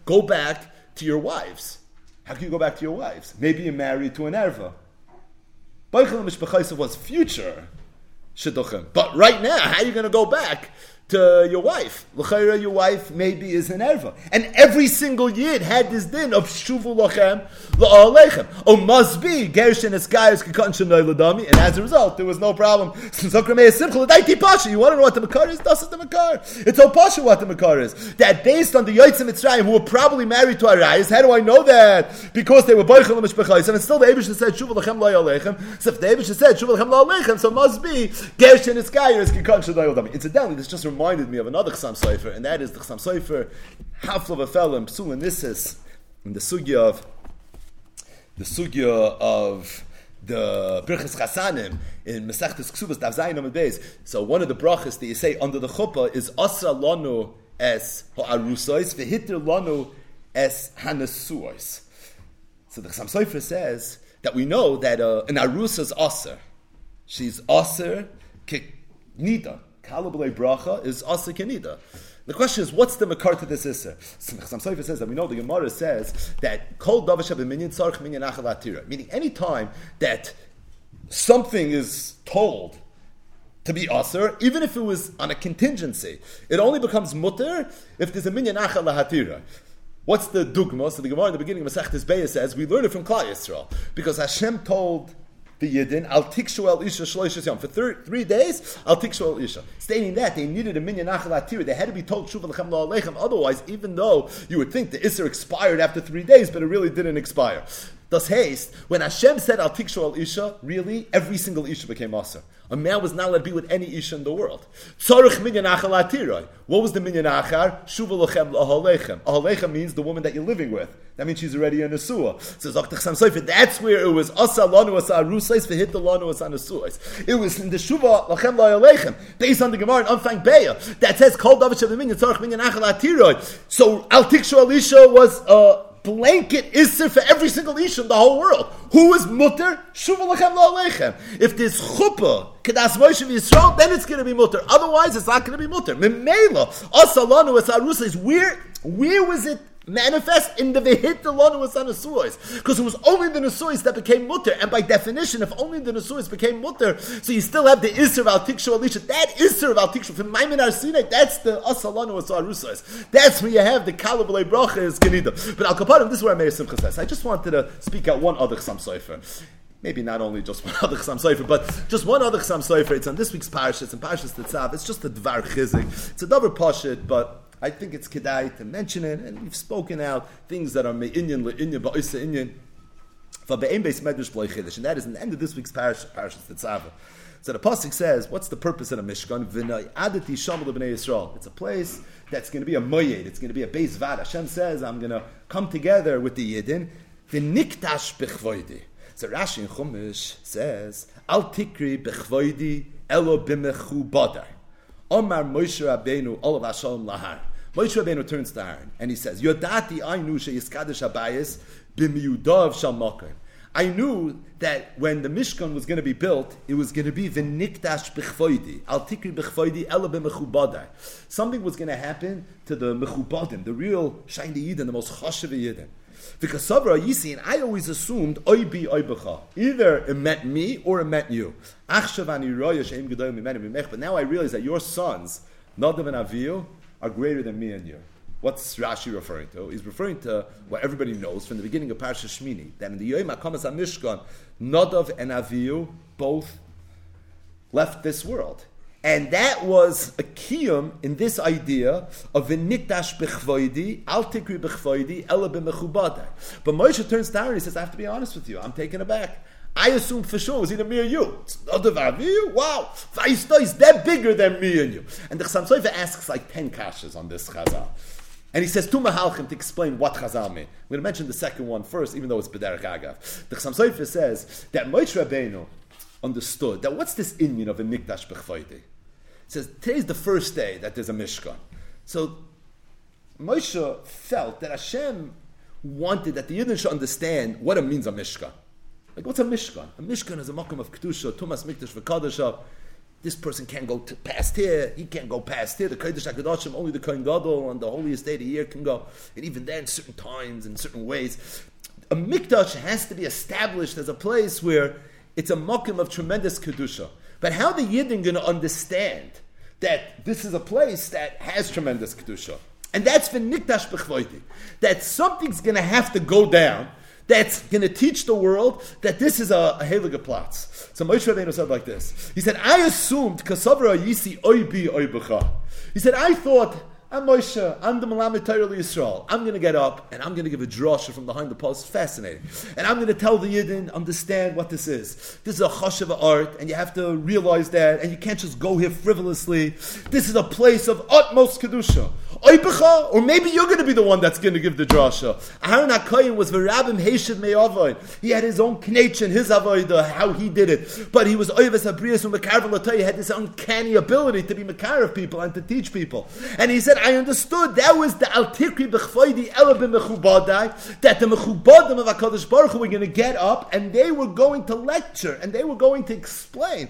go back to your wives. How can you go back to your wives? Maybe you're married to an erva. Was future But right now, how are you going to go back to your wife. L'chayra, your wife maybe is an erva. And every single yid had this din of shuvu lachem la'alechem. Oh, must be Gershon Eskayas Kekon Shanoi Ladami. And as a result, there was no problem. You want to know what the Makar is? That's the Makar. It's all Pasha what the Makar is. That based on the Yotzim Mitzrayim who were probably married to Arayas, how do I know that? Because they were Boichel Mishpachais. And still the Abish said shuvu lachem la'alechem. So if the Abish said shuvu lachem la'alechem, so must be Gershon Eskayas Kekon Shanoi Ladami. Incidentally, this just reminded me of another Chasam Sofer, and that is the Chasam Sofer V'Felim Psul and Nisis in the sugya of the sugya of the Birchas Chasanim in Masechtas Ksubas Dav Zayin. So one of the brachas that you say under the chuppah is Asra Lanu es Ha'arusois v'hitir Lanu es Hanasuois. So the Chasam Sofer says that we know that uh, an Arusa is Aser. She's Aser Nida. Kalabalei bracha is asa kenida. The question is, what's the makar to this isser? Some Sofer says that we know the Gemara says that kol davash minyan tzarch minyan achalatira, meaning any time that something is told to be aser, even if it was on a contingency, it only becomes mutter if there's a minyan achalahatira. What's the dugma? So the Gemara in the beginning of Masechtes Beis says we learn it from Klal Yisrael because Hashem told the Yidin, Al Tikshu Isha Shloishes Yom. For three, three days, Al Tikshu Isha. Stating that they needed a minyan achal They had to be told Shuv Lechem Lechem. Otherwise, even though you would think the Isser expired after three days, but it really didn't expire. Thus haste, when Hashem said Al Tikshu El Isha, really, every single Isha became Aser. A man was not allowed to be with any Isha in the world. Tzorich What was the minyan achar? Shuv Lechem Ahalechem. Ahalechem means the woman that you're living with. That means she's already a Nesua. So that's where it was Asa Lanu Asa Arusais V'hit the Lanu Asa Nesuais. It was in the Shuva Lachem La'alechem, based on the Gemara in Anfang Beya, that says, Kol David Shav Minyan Tzarech Minyan Achal. So Al Tikshu Elisha was a uh, blanket Isser for every single ish in the whole world. Who is Mutter? Shuva Lachem La'alechem. If there's Chuppah, Kedas Moshe Yisrael, then it's going to be Mutter. Otherwise, it's not going to be Mutter. Memela, Asa Lanu Asa Arusais, where, where was it manifest in the vehit the lanu was on Nesuos. Because it was only the Nesuos that became mutter. And by definition, if only the Nesuos became mutter, so you still have the Isser of Al Tikshu Alisha. That Isser of Al Tikshu, from Maimin Arsine, that's the Asalanu was Arusos. That's where you have the Kalabale Bracha is Genida. But Al Kaparim, this is where Meir Simcha says. I just wanted to speak out one other Chasam Sofer maybe not only just one other Chasam Sofer, but just one other Chasam Sofer. It's on this week's Parashas, it's in Parashas Tetzav. It's just a Dvar Chizik. It's a double Pashit, but I think it's kedai to mention it, and we've spoken out things that are me'inyan le'inyan ba'isa inyan. And that is in the end of this week's parish, parashas Tetzava. So the pasuk says, "What's the purpose of a mishkan? It's a place that's going to be a moyed. It's going to be a beis vad. Hashem says, "I'm going to come together with the yidden v'niktash b'chvoidi." So Rashi in Chumash says, "Al tikri b'chvoidi elo b'mechu badar." Omar Moshe Rabbeinu Olav Lahar. Moshe Rabbeinu turns to Aaron and he says, Yodati Ainu Sheyiskadesh Abayis B'miyudav Shalmakar. I knew that when the Mishkan was going to be built, it was going to be the Nikdash Bechvoidi, Al Tikri Bechvoidi, Ela B'mechubadai. Something was going to happen to the Mechubadim, the real Shiny Yidden, the most Chashav Yidden. Because Sabra Yisi, and I always assumed Oi bi. Either it meant me or it meant you. But now I realize that your sons, Nadav and Avihu, are greater than me and you. What's Rashi referring to? He's referring to what everybody knows from the beginning of Parsha Shmini, that in the Yom HaKamas HaMishkan, Nadav and Avihu both left this world. And that was a kiyum in this idea of v'nikdash b'chvoidi, al tikri b'chvoidi, ela b'mechubadai. But Moshe turns Aaron and he says, I have to be honest with you, I'm taken aback. I assume for sure it was either me or you. It's not about you. Wow. Vaisto is that bigger than me and you. And the Chassam Sofer asks like 10 kashas on this chazal. And he says two mahalchim to explain what chazal mean. I'm going to mention the second one first, even though it's bederek agav. The Chassam Sofer says that Moshe Rabbeinu understood that what's this Indian of a mikdash b'chvoidi? says today's the first day that there's a Mishkan. So Moshe felt that Hashem wanted that the Yidden should understand what it means a Mishkan. Like what's a Mishkan? A Mishkan is a makom of kedusha, tumas mikdash v'kadasha. This person can't go past here. He can't go past here. The Kodesh Hakadoshim, only the Kohen Gadol on the holiest day of the year can go. And even then, certain times and certain ways. A mikdash has to be established as a place where it's a makom of tremendous kedusha. But how the Yidden going to understand that this is a place that has tremendous kedusha? And that's for nikdash b'chvoiti. That something's going to have to go down that's going to teach the world that this is a, a Heliga Platz. So Moshe Rabbeinu said like this. He said, I assumed, Kasavra Yisi Oibi Oibacha. He said, I thought I'm Moshe. I'm the Malamed Torah Yisrael. I'm going to get up and I'm going to give a drasha from behind the post. Fascinating. And I'm going to tell the Yidden, understand what this is. This is a hush of art, and you have to realize that, and you can't just go here frivolously. This is a place of utmost kedusha. Or maybe you're going to be the one that's going to give the drasha. Aaron HaKoyin was Verabim Heshiv Me'avoid. He had his own and his avoid, how he did it. But he was Oives Abrias He had this uncanny ability to be Mekarav people and to teach people. And he said, I understood that was the Altikri Bechfoidi Elabim Mechubadai, that the Mechubadim of HaKadosh Baruch Hu were going to get up and they were going to lecture and they were going to explain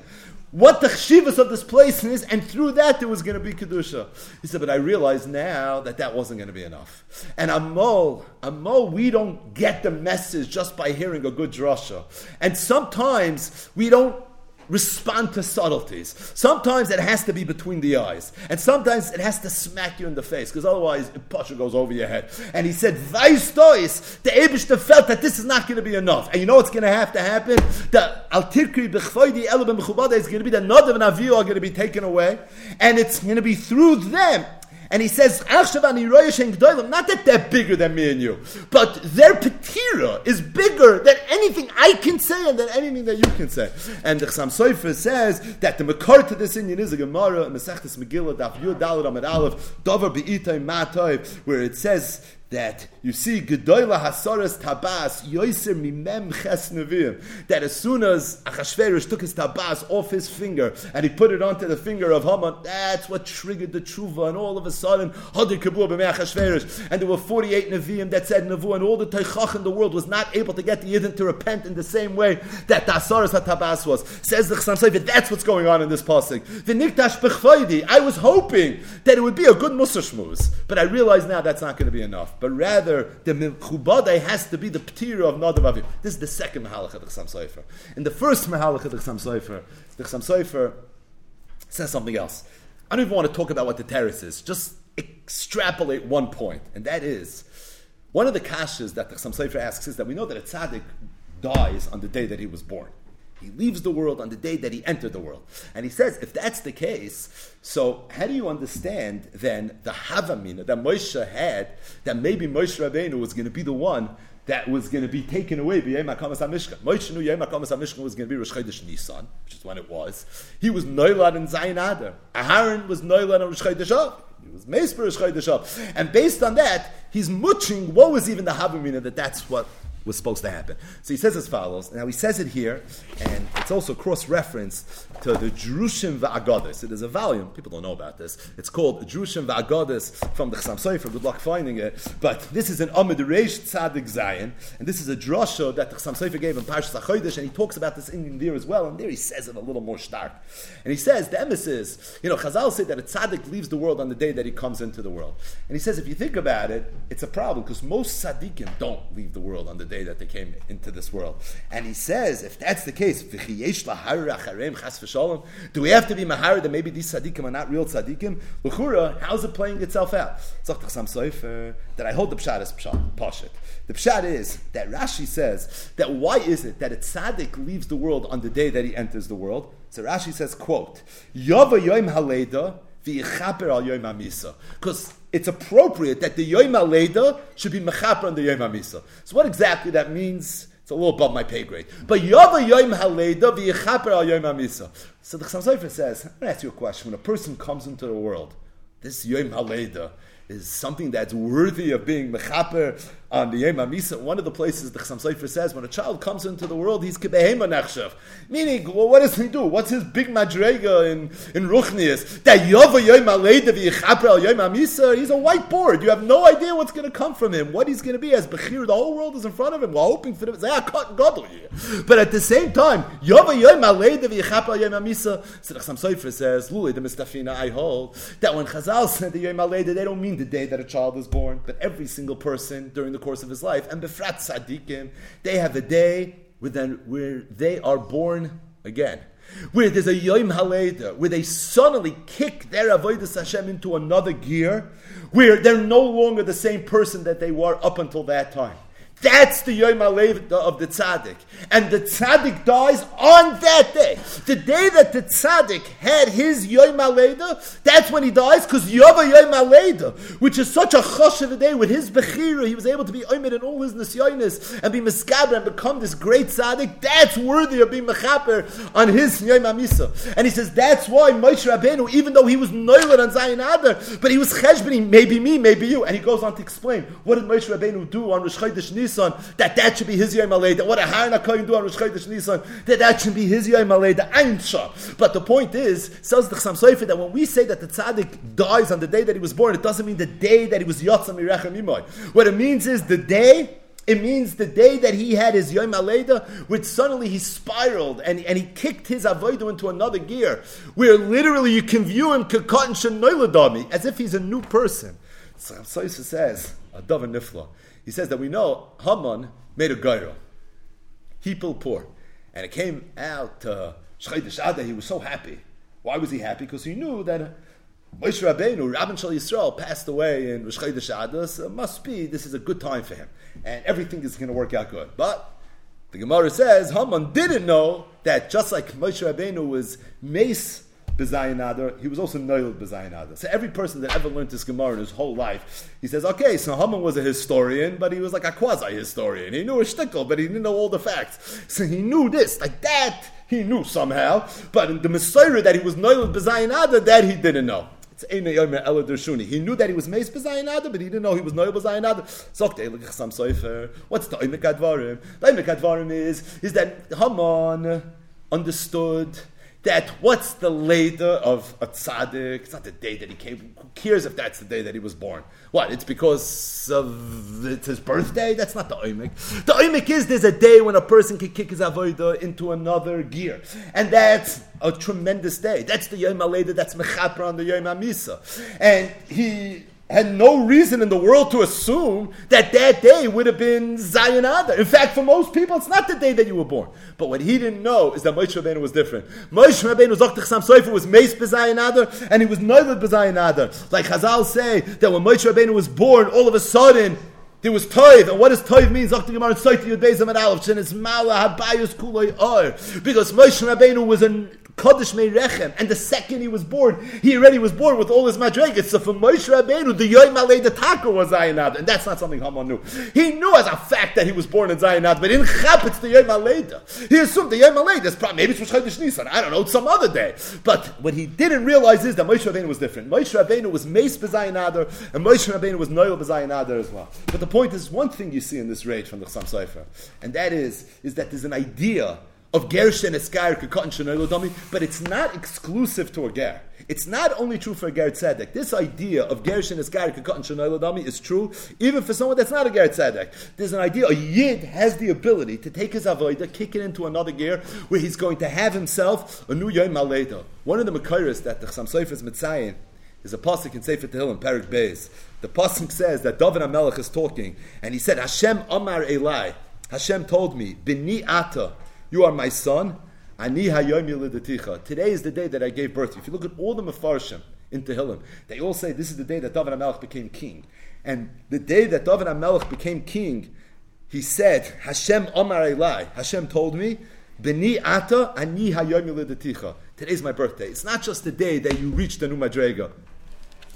what the chshivas of this place is, and through that there was going to be kedusha. He said, but I realize now that that wasn't going to be enough. And Amol, Amol, we don't get the message just by hearing a good drasha. And sometimes we don't respond to subtleties. Sometimes it has to be between the eyes, and sometimes it has to smack you in the face, because otherwise Pasha goes over your head. And he said, Vaistois, the Abishta felt that this is not going to be enough. And you know what's going to have to happen? The Altirkri Bechfoidi Elabim is going to be the Nadav and Aviyu are going to be taken away, and it's going to be through them and he says, not that they're bigger than me and you, but their petira is bigger than anything I can say and than anything that you can say. And the Chassam Sofer says that the makar to this Indian is a Gemara, Mesechtes Megillah, Daf Yud Dalad Amid Aleph, Dover Be'itay Matay, where it says that you see Gedoyla Hasaras Tabas Yoiser Mimem Ches Nevim that as soon as Achashverosh took his Tabas off his finger and he put it onto the finger of Haman, that's what triggered the Tshuva and all of a sudden Hadir Kabur B'mei Achashverosh and there were 48 Nevi'im that said Nevu and all the Teichach in the world was not able to get the Yidden to repent in the same way that the Hasaras Tabas was. Says the Chassam Sofer, that's what's going on in this pasuk. The Nikdash Bechvaydi, I was hoping that it would be a good Shmuz, but I realize now that's not going to be enough but rather the Mechubadai has to be the Ptira of Nadav Aviv. This is the second Mahalach of the Chassam Sofer. In the first Mahalach of the Chassam Sofer, the Chassam Sofer says something else. I don't even want to talk about what the terrace is, just extrapolate one point, and that is one of the kashas that the Chassam Sofer asks is that we know that a tzaddik dies on the day that he was born. He leaves the world on the day that he entered the world. And he says, if that's the case, so how do you understand then the Havamina that Moshe had, that maybe Moshe Rabbeinu was going to be the one that was going to be taken away by Yom HaMishkan. Moshe knew Yom HaMishkan was going to be Rosh Chodesh Nisan, which is when it was. He was Noilad in Zayin Adar. Aharon was Noilad in Rosh Chodesh. He was Meis Rosh Chodesh. And based on that, he's muching what was even the Havamina that that's what was supposed to happen. So he says as follows. Now he says it here, and it's also cross reference to the Jerushim Va'agadis. It is a volume, people don't know about this. It's called Jerushim Va'agadis from the Chassam Sofer. Good luck finding it. But this is an Amid Reish Tzadik Zayin, and this is a drasha that the Chassam Sofer gave in Parshas HaChodesh, and he talks about this Indian there as well, and there he says it a little more stark. And he says, the emesis, you know, Chazal say that a tzaddik leaves the world on the day that he comes into the world. And he says, if you think about it, it's a problem, because most tzaddikim don't leave the world on the day day that they came into this world. And he says, if that's the case, do we have to be mahar that maybe these tzaddikim are not real tzaddikim? L'chura, how's it playing itself out? That I hold the pshat as pshat. The pshat is that Rashi says that why is it that a tzaddik leaves the world on the day that he enters the world? So Rashi says, quote. Because it's appropriate that the yoim haleda should be mechaper on the yoim amisa. So what exactly that means? It's a little above my pay grade. But Yava Yom Haleda v'yichaper al Yom Amisa. So the Chassam Sofer says, I'm going to ask you a question. When a person comes into the world, this Yom Haleda is something that's worthy of being mechaper on the Yom Misa, one of the places the Chassam Sofer says when a child comes into the world, he's kebehema nechshav. Meaning, well, what does he do? What's his big madrega in, in Ruchnias? He's a whiteboard. You have no idea what's going to come from him, what he's going to be. As Bechir, the whole world is in front of him. We're hoping for the Zayah But at the same time, Yova v'yichaper al Misa, so the Chassam Sofer says, Luli, the Mistafina, I hold, that when Chazal said the Yom Aleida, they don't mean the day that a child is born, but every single person during the the course of his life. And Befrat Tzadikim, they have a day where they are born again. Where there's a Yom Haleda, where they suddenly kick their Avodah Hashem into another gear, where they're no longer the same person that they were up until that time. That's the Yom Alev of the tzaddik. And the tzaddik dies on that day. The day that the tzaddik had his Yom Aleda, that's when he dies, because Yova Yom Aleda, which is such a chosh of a day, with his Bechira, he was able to be Omer in all his Nisyonis, and be Meskaber, and become this great tzaddik. That's worthy of being Mechaper on his Yom Amisa. And he says, that's why Moshe Rabbeinu, even though he was Noiler on Zayin Adar, but he was Cheshbani, maybe me, maybe you. And he goes on to explain, what did Moshe Rabbeinu do on Rosh Chodesh Nisan, that that should be his Yom What a Harna Kohen do on Rosh Chodesh Nisan, that that should be his Yom Einsha. But the point is, says the Chassam Sofer, that when we say that the tzaddik dies on the day that he was born, it doesn't mean the day that he was Yotzam Mirechem Imoy. What it means is the day it means the day that he had his Yom Aleda, which suddenly he spiraled and, and he kicked his Avodah into another gear, where literally you can view him as if he's a new person. So Soisa says, Adav Nifla. He says that we know Haman made a gairo. He pulled poor. And it came out uh, Shchaydish he was so happy. Why was he happy? Because he knew that Moshe Rabbeinu, Rabban Shal Yisrael, passed away in Rosh Chodesh so must be, this is a good time for him. And everything is going to work out good. But the Gemara says Haman didn't know that just like Moshe Rabbeinu was mace B'zayin he was also Noel B'zayin So every person that ever learned this Gemara in his whole life, he says, okay, so Haman was a historian, but he was like a quasi-historian. He knew a shtickle, but he didn't know all the facts. So he knew this, like that, he knew somehow. But in the Messiah that he was Noel B'zayin that he didn't know. He knew that he was Meis B'zayin but he didn't know he was Noel B'zayin Ada. What's the Oimek Advarim? The Oimek Advarim is, is that Haman understood that what's the later of a tzaddik? It's not the day that he came. Who cares if that's the day that he was born? What? It's because of it's his birthday? That's not the oimik. The oimik is there's a day when a person can kick his avodah into another gear, and that's a tremendous day. That's the yom later. That's mechaper on the yom misa, and he had no reason in the world to assume that that day would have been Zion In fact, for most people, it's not the day that you were born. But what he didn't know is that Moshe Rabbeinu was different. Moshe Rabbeinu Zochtach Sofer was Meis B'Zayin and he was Noived B'Zayin Like Chazal say, that when Moshe Rabbeinu was born, all of a sudden, there was toiv, and what does toiv mean? Zakti Gemara Tzoyti Yud Beis Amad Aleph, Shen Mala Habayus Kuloi Or, because Moshe Rabbeinu was a Kaddish Rechem, and the second he was born, he already was born with all his madrigas. So for Moshe Rabbeinu, the Yoy Malay the Taka was Zayinad, and that's not something Haman knew. He knew as a fact that he was born in Zayinad, but in Chap it's the Yoy Maleda. He assumed the Yoy Maleda is probably maybe it's Rosh Nisan. I don't know, it's some other day. But what he didn't realize is that Moshe Rabbeinu was different. Moshe Rabbeinu was Meis B'Zayinadar, and Moshe Rabbeinu was Noel B'Zayinadar as well. But the point is, one thing you see in this rage from the Chassam Sofer, and that is, is that there's an idea of Gersh and Eskair Kekatan Shanoilodami, but it's not exclusive to a Ger. It's not only true for a Ger Tzedek. This idea of Gersh and Eskair Kekatan Shanoilodami is true even for someone that's not a Ger Tzedek. There's an idea, a Yid has the ability to take his Avodah, kick it into another Ger, where he's going to have himself a new Yom Maleda. One of the Makairis that the Chassam Sofer is Mitzayin is a pasuk in Sefer Tehillim, Perik Beis. The pasuk says that David HaMelech is talking, and he said, Hashem Amar Elai, Hashem told me, Bini ata, you are my son. Today is the day that I gave birth to you. If you look at all the Mefarshim in Tehillim, they all say this is the day that David HaMelech became king. And the day that David HaMelech became king, he said, Hashem Omar Elai, Hashem told me, Beni ata ani hayom. Today's my birthday. It's not just the day that you reach the new madrega.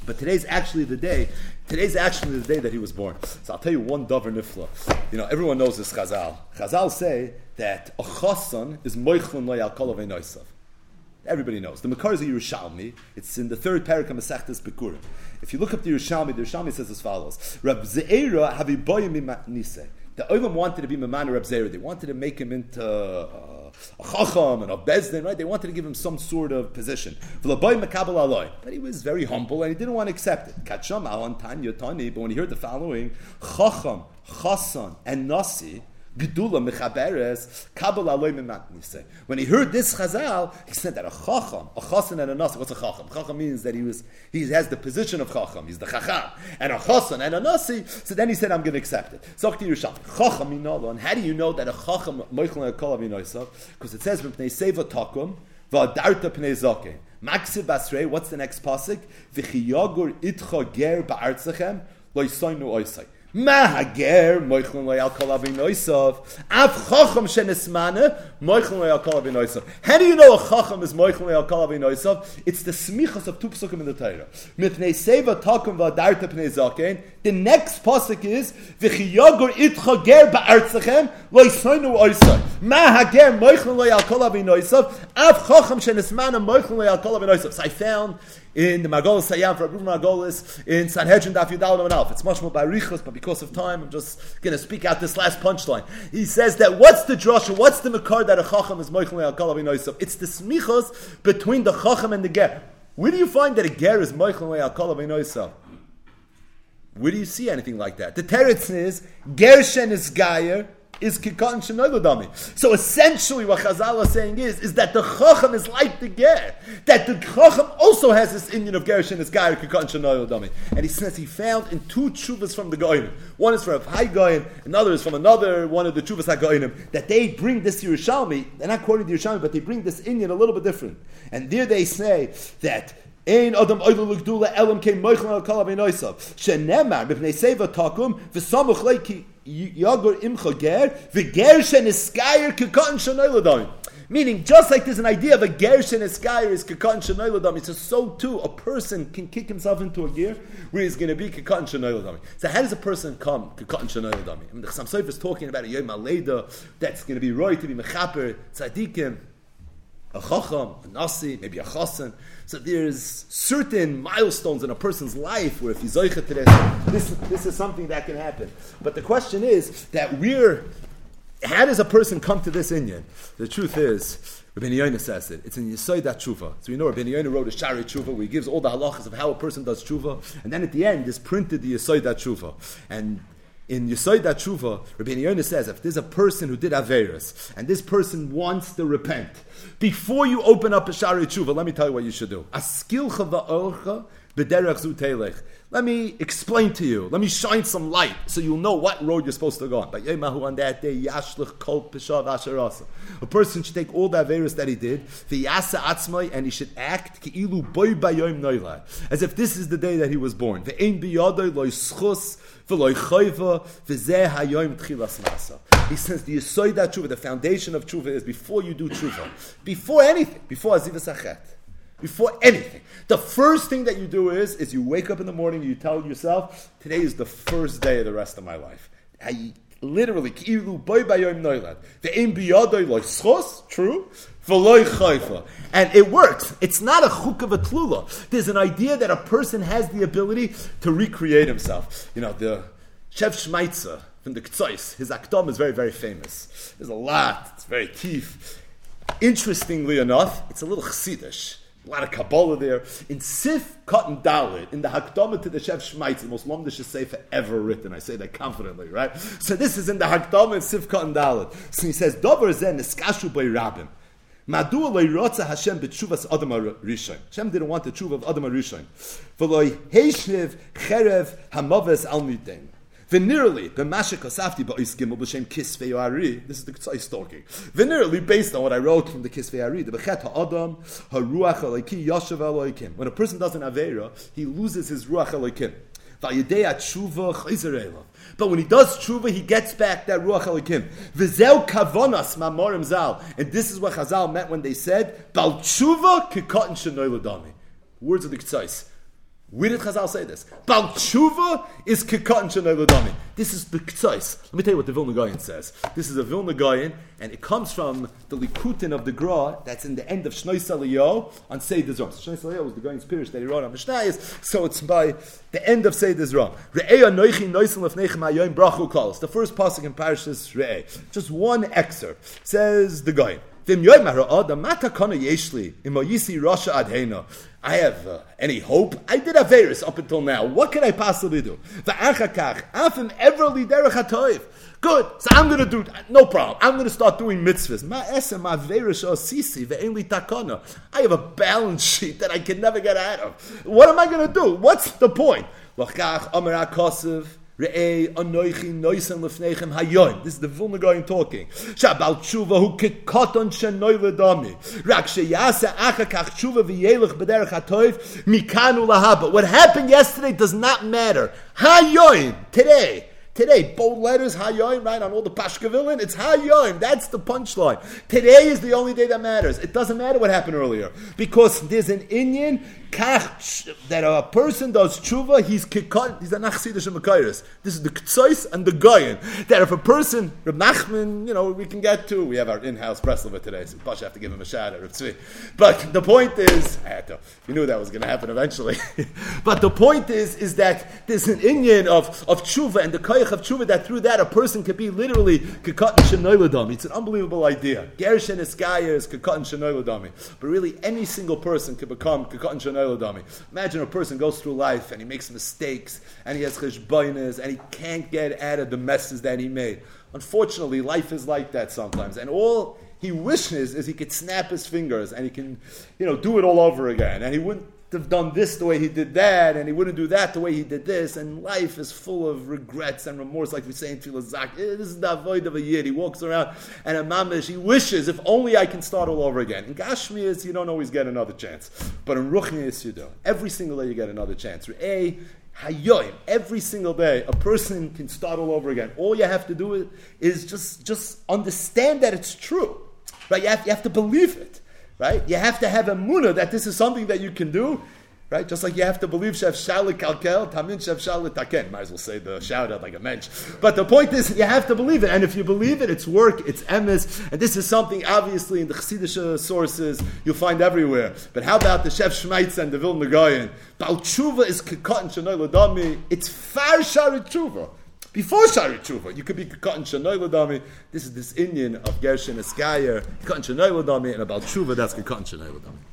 But today's actually the day. Today's actually the day that he was born. So I'll tell you one davar nifla. You know, everyone knows this Chazal. Chazal say that a chassan is moichlin loyal kol Everybody knows. The Makar is a Yerushalmi. It's in the third parak of Masechtas Bekurim. If you look up the Yerushalmi, the Yerushalmi says as follows: Rab Zeira havi boyim nisei. The Olam wanted to be Mamana Rab Zeira. They wanted to make him into uh, a Chacham and a Bezdin, right? They wanted to give him some sort of position. But he was very humble and he didn't want to accept it. Kacham But when he heard the following, Chacham, Chassan, and Nasi, Gedula mechaberes kabbalah loy mematnise. When he heard this chazal, he said that a chacham, a chasan and a nasi. What's a chacham? Chacham means that he was he has the position of chacham. He's the chacham and a chasan and a nasi. So then he said, "I'm going to accept it." Zokti Yerushalmi, chacham. And how do you know that a chacham moichel kol avinoisav? Because it says pnei seva takum va'adarta pnei zaken. Maksiv basrei. What's the next pasuk? V'chiyagur itcha ger ba'artzachem loisoinu oisai. מה הגר מויכלו לא יעל אבי נויסוף אף חוכם שנסמנה How do you know a chacham is moichlon lo yalkol avin? It's the smichas of two psukim in the Torah. Mipnei seva takum v'adarta pnei zaken. The next pasuk is v'chiyagur itcha ger ba'artzachem lo yisoinu oisov. Ma hager yalkol avin oisov. Av chacham shenesmane moichlon lo yalkol avin. So I found in the Margolis Sayyam for Abraham Margolis in Sanhedrin Daf Yudal and Alf. It's much more by Richos, but because of time, I'm just going to speak out this last punchline. He says that what's the drasha, what's the makar that a chacham is moichel al kalav It's the smichos between the chacham and the ger. Where do you find that a ger is moichel al kalav Where do you see anything like that? The teretz is Gershen is Gayer, is kikon shenoilodami. So essentially, what Chazal is saying is, is that the chacham is like the ger. That the chacham also has this Indian of gerish in his guy kikon shenoilodami. And he says he found in two chuvas from the goyim. One is from High Goyim, another is from another one of the chuvas hagoyinim. That they bring this Yerushalmi. They're not quoting the Yerushalmi, but they bring this Indian a little bit different. And there they say that Ein adam oilu lugdula elam kein moichlin al kalav enoisav. Shenemar, b'pnei seva takum, v'samuch leiki Imcha ger, shanoiladon. Meaning, just like there's an idea of a gershen iskayer is kekon shanoiladon, it's just so too a person can kick himself into a gear where he's going to be kekon shanoiladon. So how does a person come kekon shanoiladon? I mean, the Sofer is talking about a yom aleda that's going to be Roy to be mechaper tzadikim a chacham, a nasi, maybe a chasen. So there's certain milestones in a person's life where if he's to this, this, is something that can happen. But the question is that we're, how does a person come to this Indian? The truth is, Rabbi Yonah says it. It's in Yisoid Tshuva. So we know Rabbi Yonah wrote a Shaarei Tshuva where he gives all the halachas of how a person does Tshuva. And then at the end is printed the Yisoid Tshuva. And in Yisoid Tshuva, Rabbi Yonah says if there's a person who did Averis and this person wants to repent, before you open up a Shaarei Tshuva, let me tell you what you should do. Let me explain to you. Let me shine some light so you'll know what road you're supposed to go on. But on that day, Yashlich Kol Peshad Asherasa. a person should take all the Averis that he did, the Yasa Atzmai, and he should act as if this is the day that he was born. He says the Yisoid tshuva, the foundation of tshuva is before you do tshuva, before anything, before azivas achet, before anything. The first thing that you do is, is you wake up in the morning, you tell yourself, today is the first day of the rest of my life. I, literally, true, and it works. It's not a chuk of a tlula. There's an idea that a person has the ability to recreate himself. You know, the Chef Schmeitzer from the Ktsois, his akdom is very, very famous. There's a lot, it's very teeth. Interestingly enough, it's a little chassidish. A lot of Kabbalah there. In Sif Cotton Dalit, in the Hakdama to the Chef Shmaitz, the most lomdish sefer ever written. I say that confidently, right? So this is in the Hakdama in Sif Cotton Dalit. So he says, Dover zen neskashu by Rabim. Madua loy rotza Hashem b'tshuvas Adam Rishon. Hashem didn't want the tshuva of Adam Rishon. V'loy heishniv cherev hamaves al mitem. Venerally, b'mashe kosafti ba'is gimel b'shem kisvei ari. This is the Ktsois talking. Venerally, based on what I wrote from the kisvei ari, the bechet ha'adam ha'ruach ha'loiki yashav ha'loikim. When a person does an avera, he loses his ruach ha'loikim. But when he does tshuva, he gets back that ruach halikim. V'zeu kavonas mamorim zal, and this is what Chazal meant when they said bal tshuva kikotin shenoy. Words of the Ktsois. Where did Chazal say this? Bal tshuva is kikatan shenay This is the ktsois. Let me tell you what the Vilna Gaon says. This is a Vilna Gaon, and it comes from the Likutin of the Gra that's in the end of Shnos Eliyahu on Seder Zrom. So Shnoi was the Gaon's Pirish that he wrote on Mishnayis, so it's by the end of Seder Zrom. Re'eya noichi noisim lefnechem hayoim brachu kalos. The first pasuk in Parashas Re'eh. Just one excerpt. Says the Gaon. I have uh, any hope? I did a virus up until now. What can I possibly do? Good. So I'm going to do, no problem. I'm going to start doing mitzvahs. I have a balance sheet that I can never get out of. What am I going to do? What's the point? This is the Vilna Gaon talking. Hu. What happened yesterday does not matter. Hayoim, today. Today, bold letters, Hayoim, right, on all the Pashkavilin, it's Hayoim. That's the punchline. Today is the only day that matters. It doesn't matter what happened earlier. Because there's an Indian that a person does tshuva, he's kikot, he's a nachsidish Makairis. This is the ktsois and the goyin. That if a person, Reb Nachman, you know, we can get to, we have our in-house Breslova today, so Pasha have to give him a shout out, Reb Tzvi. But the point is, I had to, we knew that was going to happen eventually. but the point is, is that there's an Indian of, of tshuva and the koyach of tshuva that through that a person could be literally kikot and. It's an unbelievable idea. Gersh and Iskaya is kikot and. But really, any single person could become kikot and Imagine a person goes through life and he makes mistakes and he has cheshbonis and he can't get out of the messes that he made. Unfortunately, life is like that sometimes. And all he wishes is he could snap his fingers and he can, you know, do it all over again. And he wouldn't have done this the way he did that, and he wouldn't do that the way he did this, and life is full of regrets and remorse, like we say in eh, This is the avoid of a yid. He walks around, and a mamish, he wishes, if only I can start all over again. In Gashmias, you don't always get another chance. But in Ruchnias, you do. Every single day you get another chance. A, Hayoim, every single day, a person can start all over again. All you have to do is just, just understand that it's true. Right? You have, you have to believe it right? You have to have a muna that this is something that you can do, right? Just like you have to believe Chef Shalit Kalkel, Tamin Chef Shalit Taken. Might as well say the shout out like a mensch. But the point is, you have to believe it. And if you believe it, it's work, it's emes. And this is something, obviously, in the Chassidish sources, you'll find everywhere. But how about the Chef Shmeitz and the Vilna Gaon? Bal is Kekot and. It's Far Shaarei Tshuva. Before Shaarei Tshuva, you could be Katan Shanoy Ladami. This is this Indian of Gershon Eskayer, Katan Shanoy Ladami, and about Tshuva, that's Katan Shanoy Ladami.